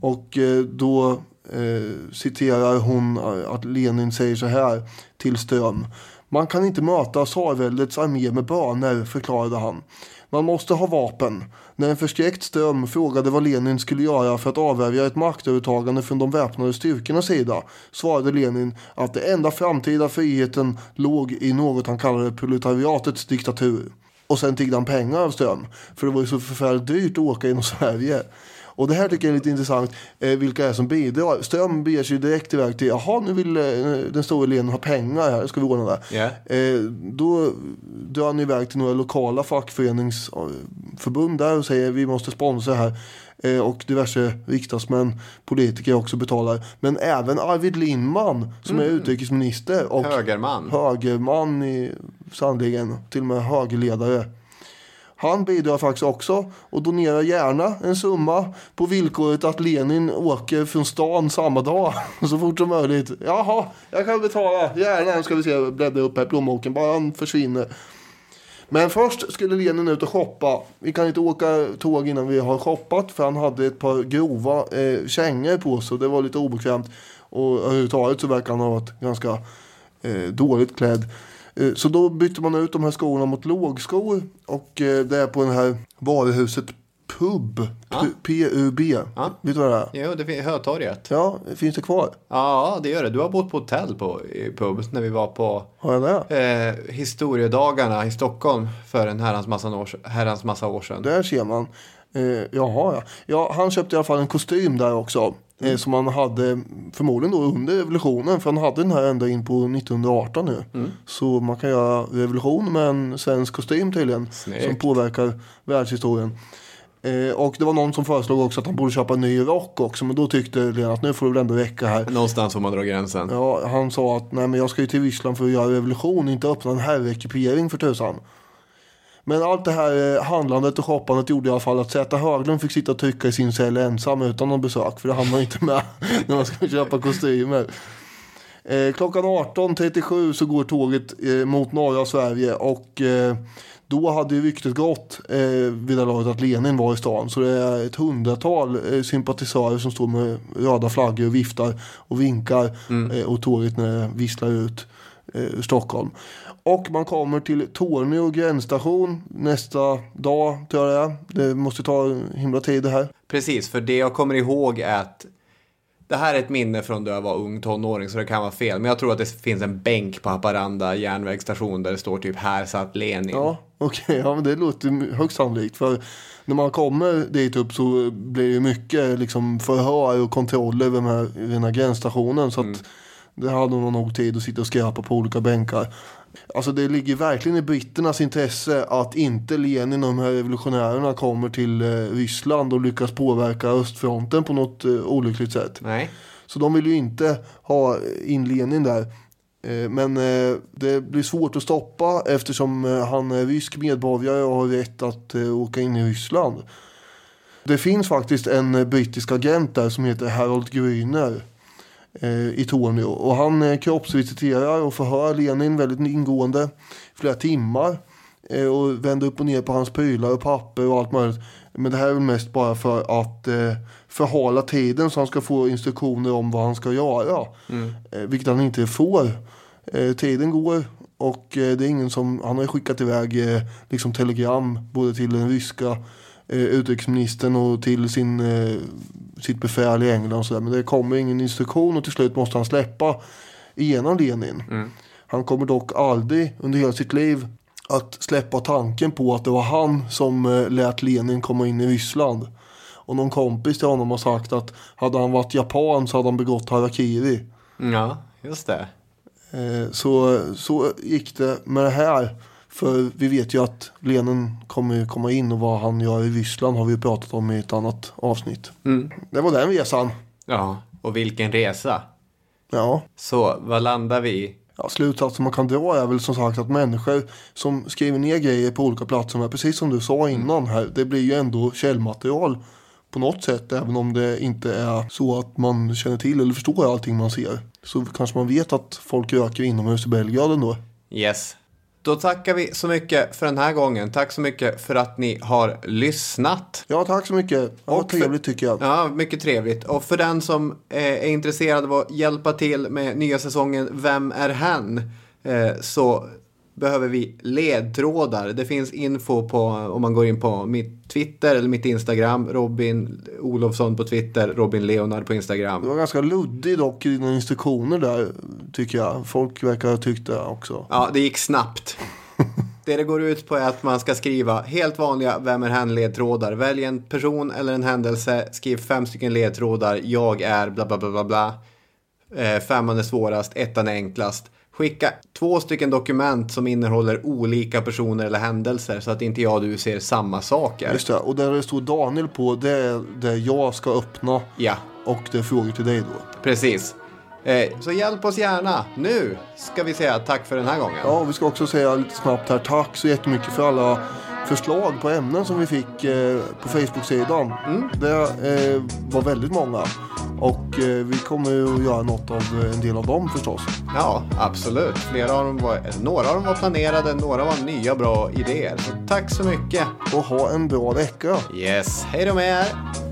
Och eh, då eh, citerar hon eh, att Lenin säger så här till Ström. Man kan inte möta tsarväldets armé med böner, förklarade han. Man måste ha vapen. När en förskräckt Ström frågade vad Lenin skulle göra för att avvärja ett maktövertagande från de väpnade styrkornas sida svarade Lenin att det enda framtida friheten låg i något han kallade proletariatets diktatur. Och sen tiggde han pengar av Ström. För det var ju så förfärligt dyrt att åka genom Sverige. Och det här tycker jag är lite intressant. Eh, vilka är som bidrar. Ström beger sig direkt iväg till. Jaha, nu vill eh, den stora Lenin ha pengar här. Ska vi ordna det. Ja. Eh, då drar han iväg till några lokala fackföreningsförbund där och säger vi måste sponsra här. Eh, och diverse riksdagsmän, politiker också betalar. Men även Arvid Lindman som är utrikesminister. Och Högerman. högerman i, sannerligen, till och med högerledare. Han bidrar faktiskt också och donerar gärna en summa på villkoret att Lenin åker från stan samma dag. [LAUGHS] Så fort som möjligt. Jaha, jag kan betala. Gärna ska vi se, bläddra upp här i plånboken. Bara han försvinner. Men först skulle Lenin ut och shoppa. Vi kan inte åka tåg innan vi har shoppat. För han hade ett par grova eh, kängor på sig. och Det var lite obekvämt. Och överhuvudtaget så verkar han ha varit ganska eh, dåligt klädd. Eh, Så då bytte man ut de här skorna mot lågskor. Och eh, det är på det här varuhuset Pub. Ja. P-U-B. Ja. Vet du vad det är? Jo, det finns Hötorget. Ja, finns det kvar? Ja, det gör det. Du har bott på hotell på pub när vi var på Har jag det? eh, historiedagarna i Stockholm för en herrans massa år, herrans massa år sedan. Där ser man. Eh, jaha, ja. ja. Han köpte i alla fall en kostym där också. Eh, som han hade förmodligen då under revolutionen. För han hade den här ända in på 1918 nu. Så man kan göra revolution med en svensk kostym tydligen. Snyggt. Som påverkar världshistorien. Eh, och det var någon som föreslog också att han borde köpa en ny rock också. Men då tyckte Lena att nu får det väl ändå räcka här. Någonstans får man dra gränsen. Ja, han sa att nej men jag ska ju till Ryssland för att göra revolution, inte öppna en herrekipering för tusan. Men allt det här eh, handlandet och shoppandet gjorde i alla fall att Zäta Höglund fick sitta och trycka i sin cell ensam utan någon besök. För det hann man inte med [LAUGHS] när man skulle köpa kostymer. Eh, klockan 18.37 så går tåget eh, mot norra Sverige och eh, då hade ryktet gått eh, vid det laget att Lenin var i stan. Så det är ett hundratal eh, sympatisörer som står med röda flaggor och viftar och vinkar. Eh, och tåget när det visslar ut eh, Stockholm. Och man kommer till Tornio gränsstation nästa dag, tror jag det är. Det måste ta himla tid det här. Precis, för det jag kommer ihåg är att det här är ett minne från då jag var ung tonåring så det kan vara fel. Men jag tror att det finns en bänk på Haparanda järnvägsstation där det står typ här satt Lenin. Ja, okej. Okay. Ja, men det låter högst sannolikt. För när man kommer dit upp så blir det mycket liksom förhör och kontroller vid den här, vid den här gränsstationen. Så mm. att det hade man nog tid att sitta och skrapa på olika bänkar. Alltså det ligger verkligen i britternas intresse att inte Lenin och de här revolutionärerna kommer till eh, Ryssland och lyckas påverka östfronten på något eh, olyckligt sätt. Nej. Så de vill ju inte ha in Lenin där. Eh, men det blir svårt att stoppa eftersom han är rysk medborgare och har rätt att åka in i Ryssland. Det finns faktiskt en brittisk agent där som heter Harold Grüner i Tornio. Och han kroppsvisiterar och förhör Lenin väldigt ingående. Flera timmar. Och vänder upp och ner på hans prylar och papper och allt möjligt. Men det här är väl mest bara för att förhala tiden så han ska få instruktioner om vad han ska göra. Mm. Vilket han inte får. Eh, tiden går och eh, det är ingen som, han har skickat iväg eh, liksom telegram både till den ryska eh, utrikesministern och till sin, eh, sitt befäl i England och sådär. Men det kommer ingen instruktion och till slut måste han släppa igenom Lenin. Mm. Han kommer dock aldrig under hela sitt liv att släppa tanken på att det var han som eh, lät Lenin komma in i Ryssland. Och någon kompis till honom har sagt att hade han varit japan så hade han begått harakiri. Ja, just det. Eh, så, så gick det med det här. För vi vet ju att Lenin kommer komma in och vad han gör i Ryssland har vi pratat om i ett annat avsnitt. Mm. Det var den resan. Ja, och vilken resa. Ja. Så vad landar vi i? Ja, slutsatsen man kan dra är väl som sagt att människor som skriver ner grejer på olika platser, precis som du sa innan här, det blir ju ändå källmaterial på något sätt, även om det inte är så att man känner till eller förstår allting man ser. Så kanske man vet att folk röker inomhus i Belgrad ändå. Yes. Då tackar vi så mycket för den här gången. Tack så mycket för att ni har lyssnat. Ja, tack så mycket. Det var trevligt tycker jag. Ja, mycket trevligt. Och för den som är intresserad av att hjälpa till med nya säsongen Vem är hen? Eh, så behöver vi ledtrådar. Det finns info på, om man går in på mitt Twitter eller mitt Instagram, Robin Olofsson på Twitter, Robin Leonard på Instagram. Det var ganska luddig dock i dina instruktioner där, tycker jag. Folk verkar ha tyckt det också. Ja, det gick snabbt. [LAUGHS] Det det går ut på är att man ska skriva helt vanliga Vem är hen-ledtrådar. Välj en person eller en händelse, skriv fem stycken ledtrådar. Jag är bla bla bla bla bla. Eh, femman är svårast, ettan är enklast. Skicka två stycken dokument som innehåller olika personer eller händelser så att inte jag och du ser samma saker. Just det, och där det står Daniel på det är det jag ska öppna. Ja. Och det är frågor till dig då. Precis. Eh, så hjälp oss gärna. Nu ska vi säga tack för den här gången. Ja, vi ska också säga lite snabbt här. Tack så jättemycket för alla förslag på ämnen som vi fick eh, på Facebook-sidan. Mm. Det eh, var väldigt många. Och eh, vi kommer att göra något av en del av dem förstås. Ja, absolut. Flera av dem var, några av dem var planerade, några var nya bra idéer. Så tack så mycket. Och ha en bra vecka. Yes, hej då med er.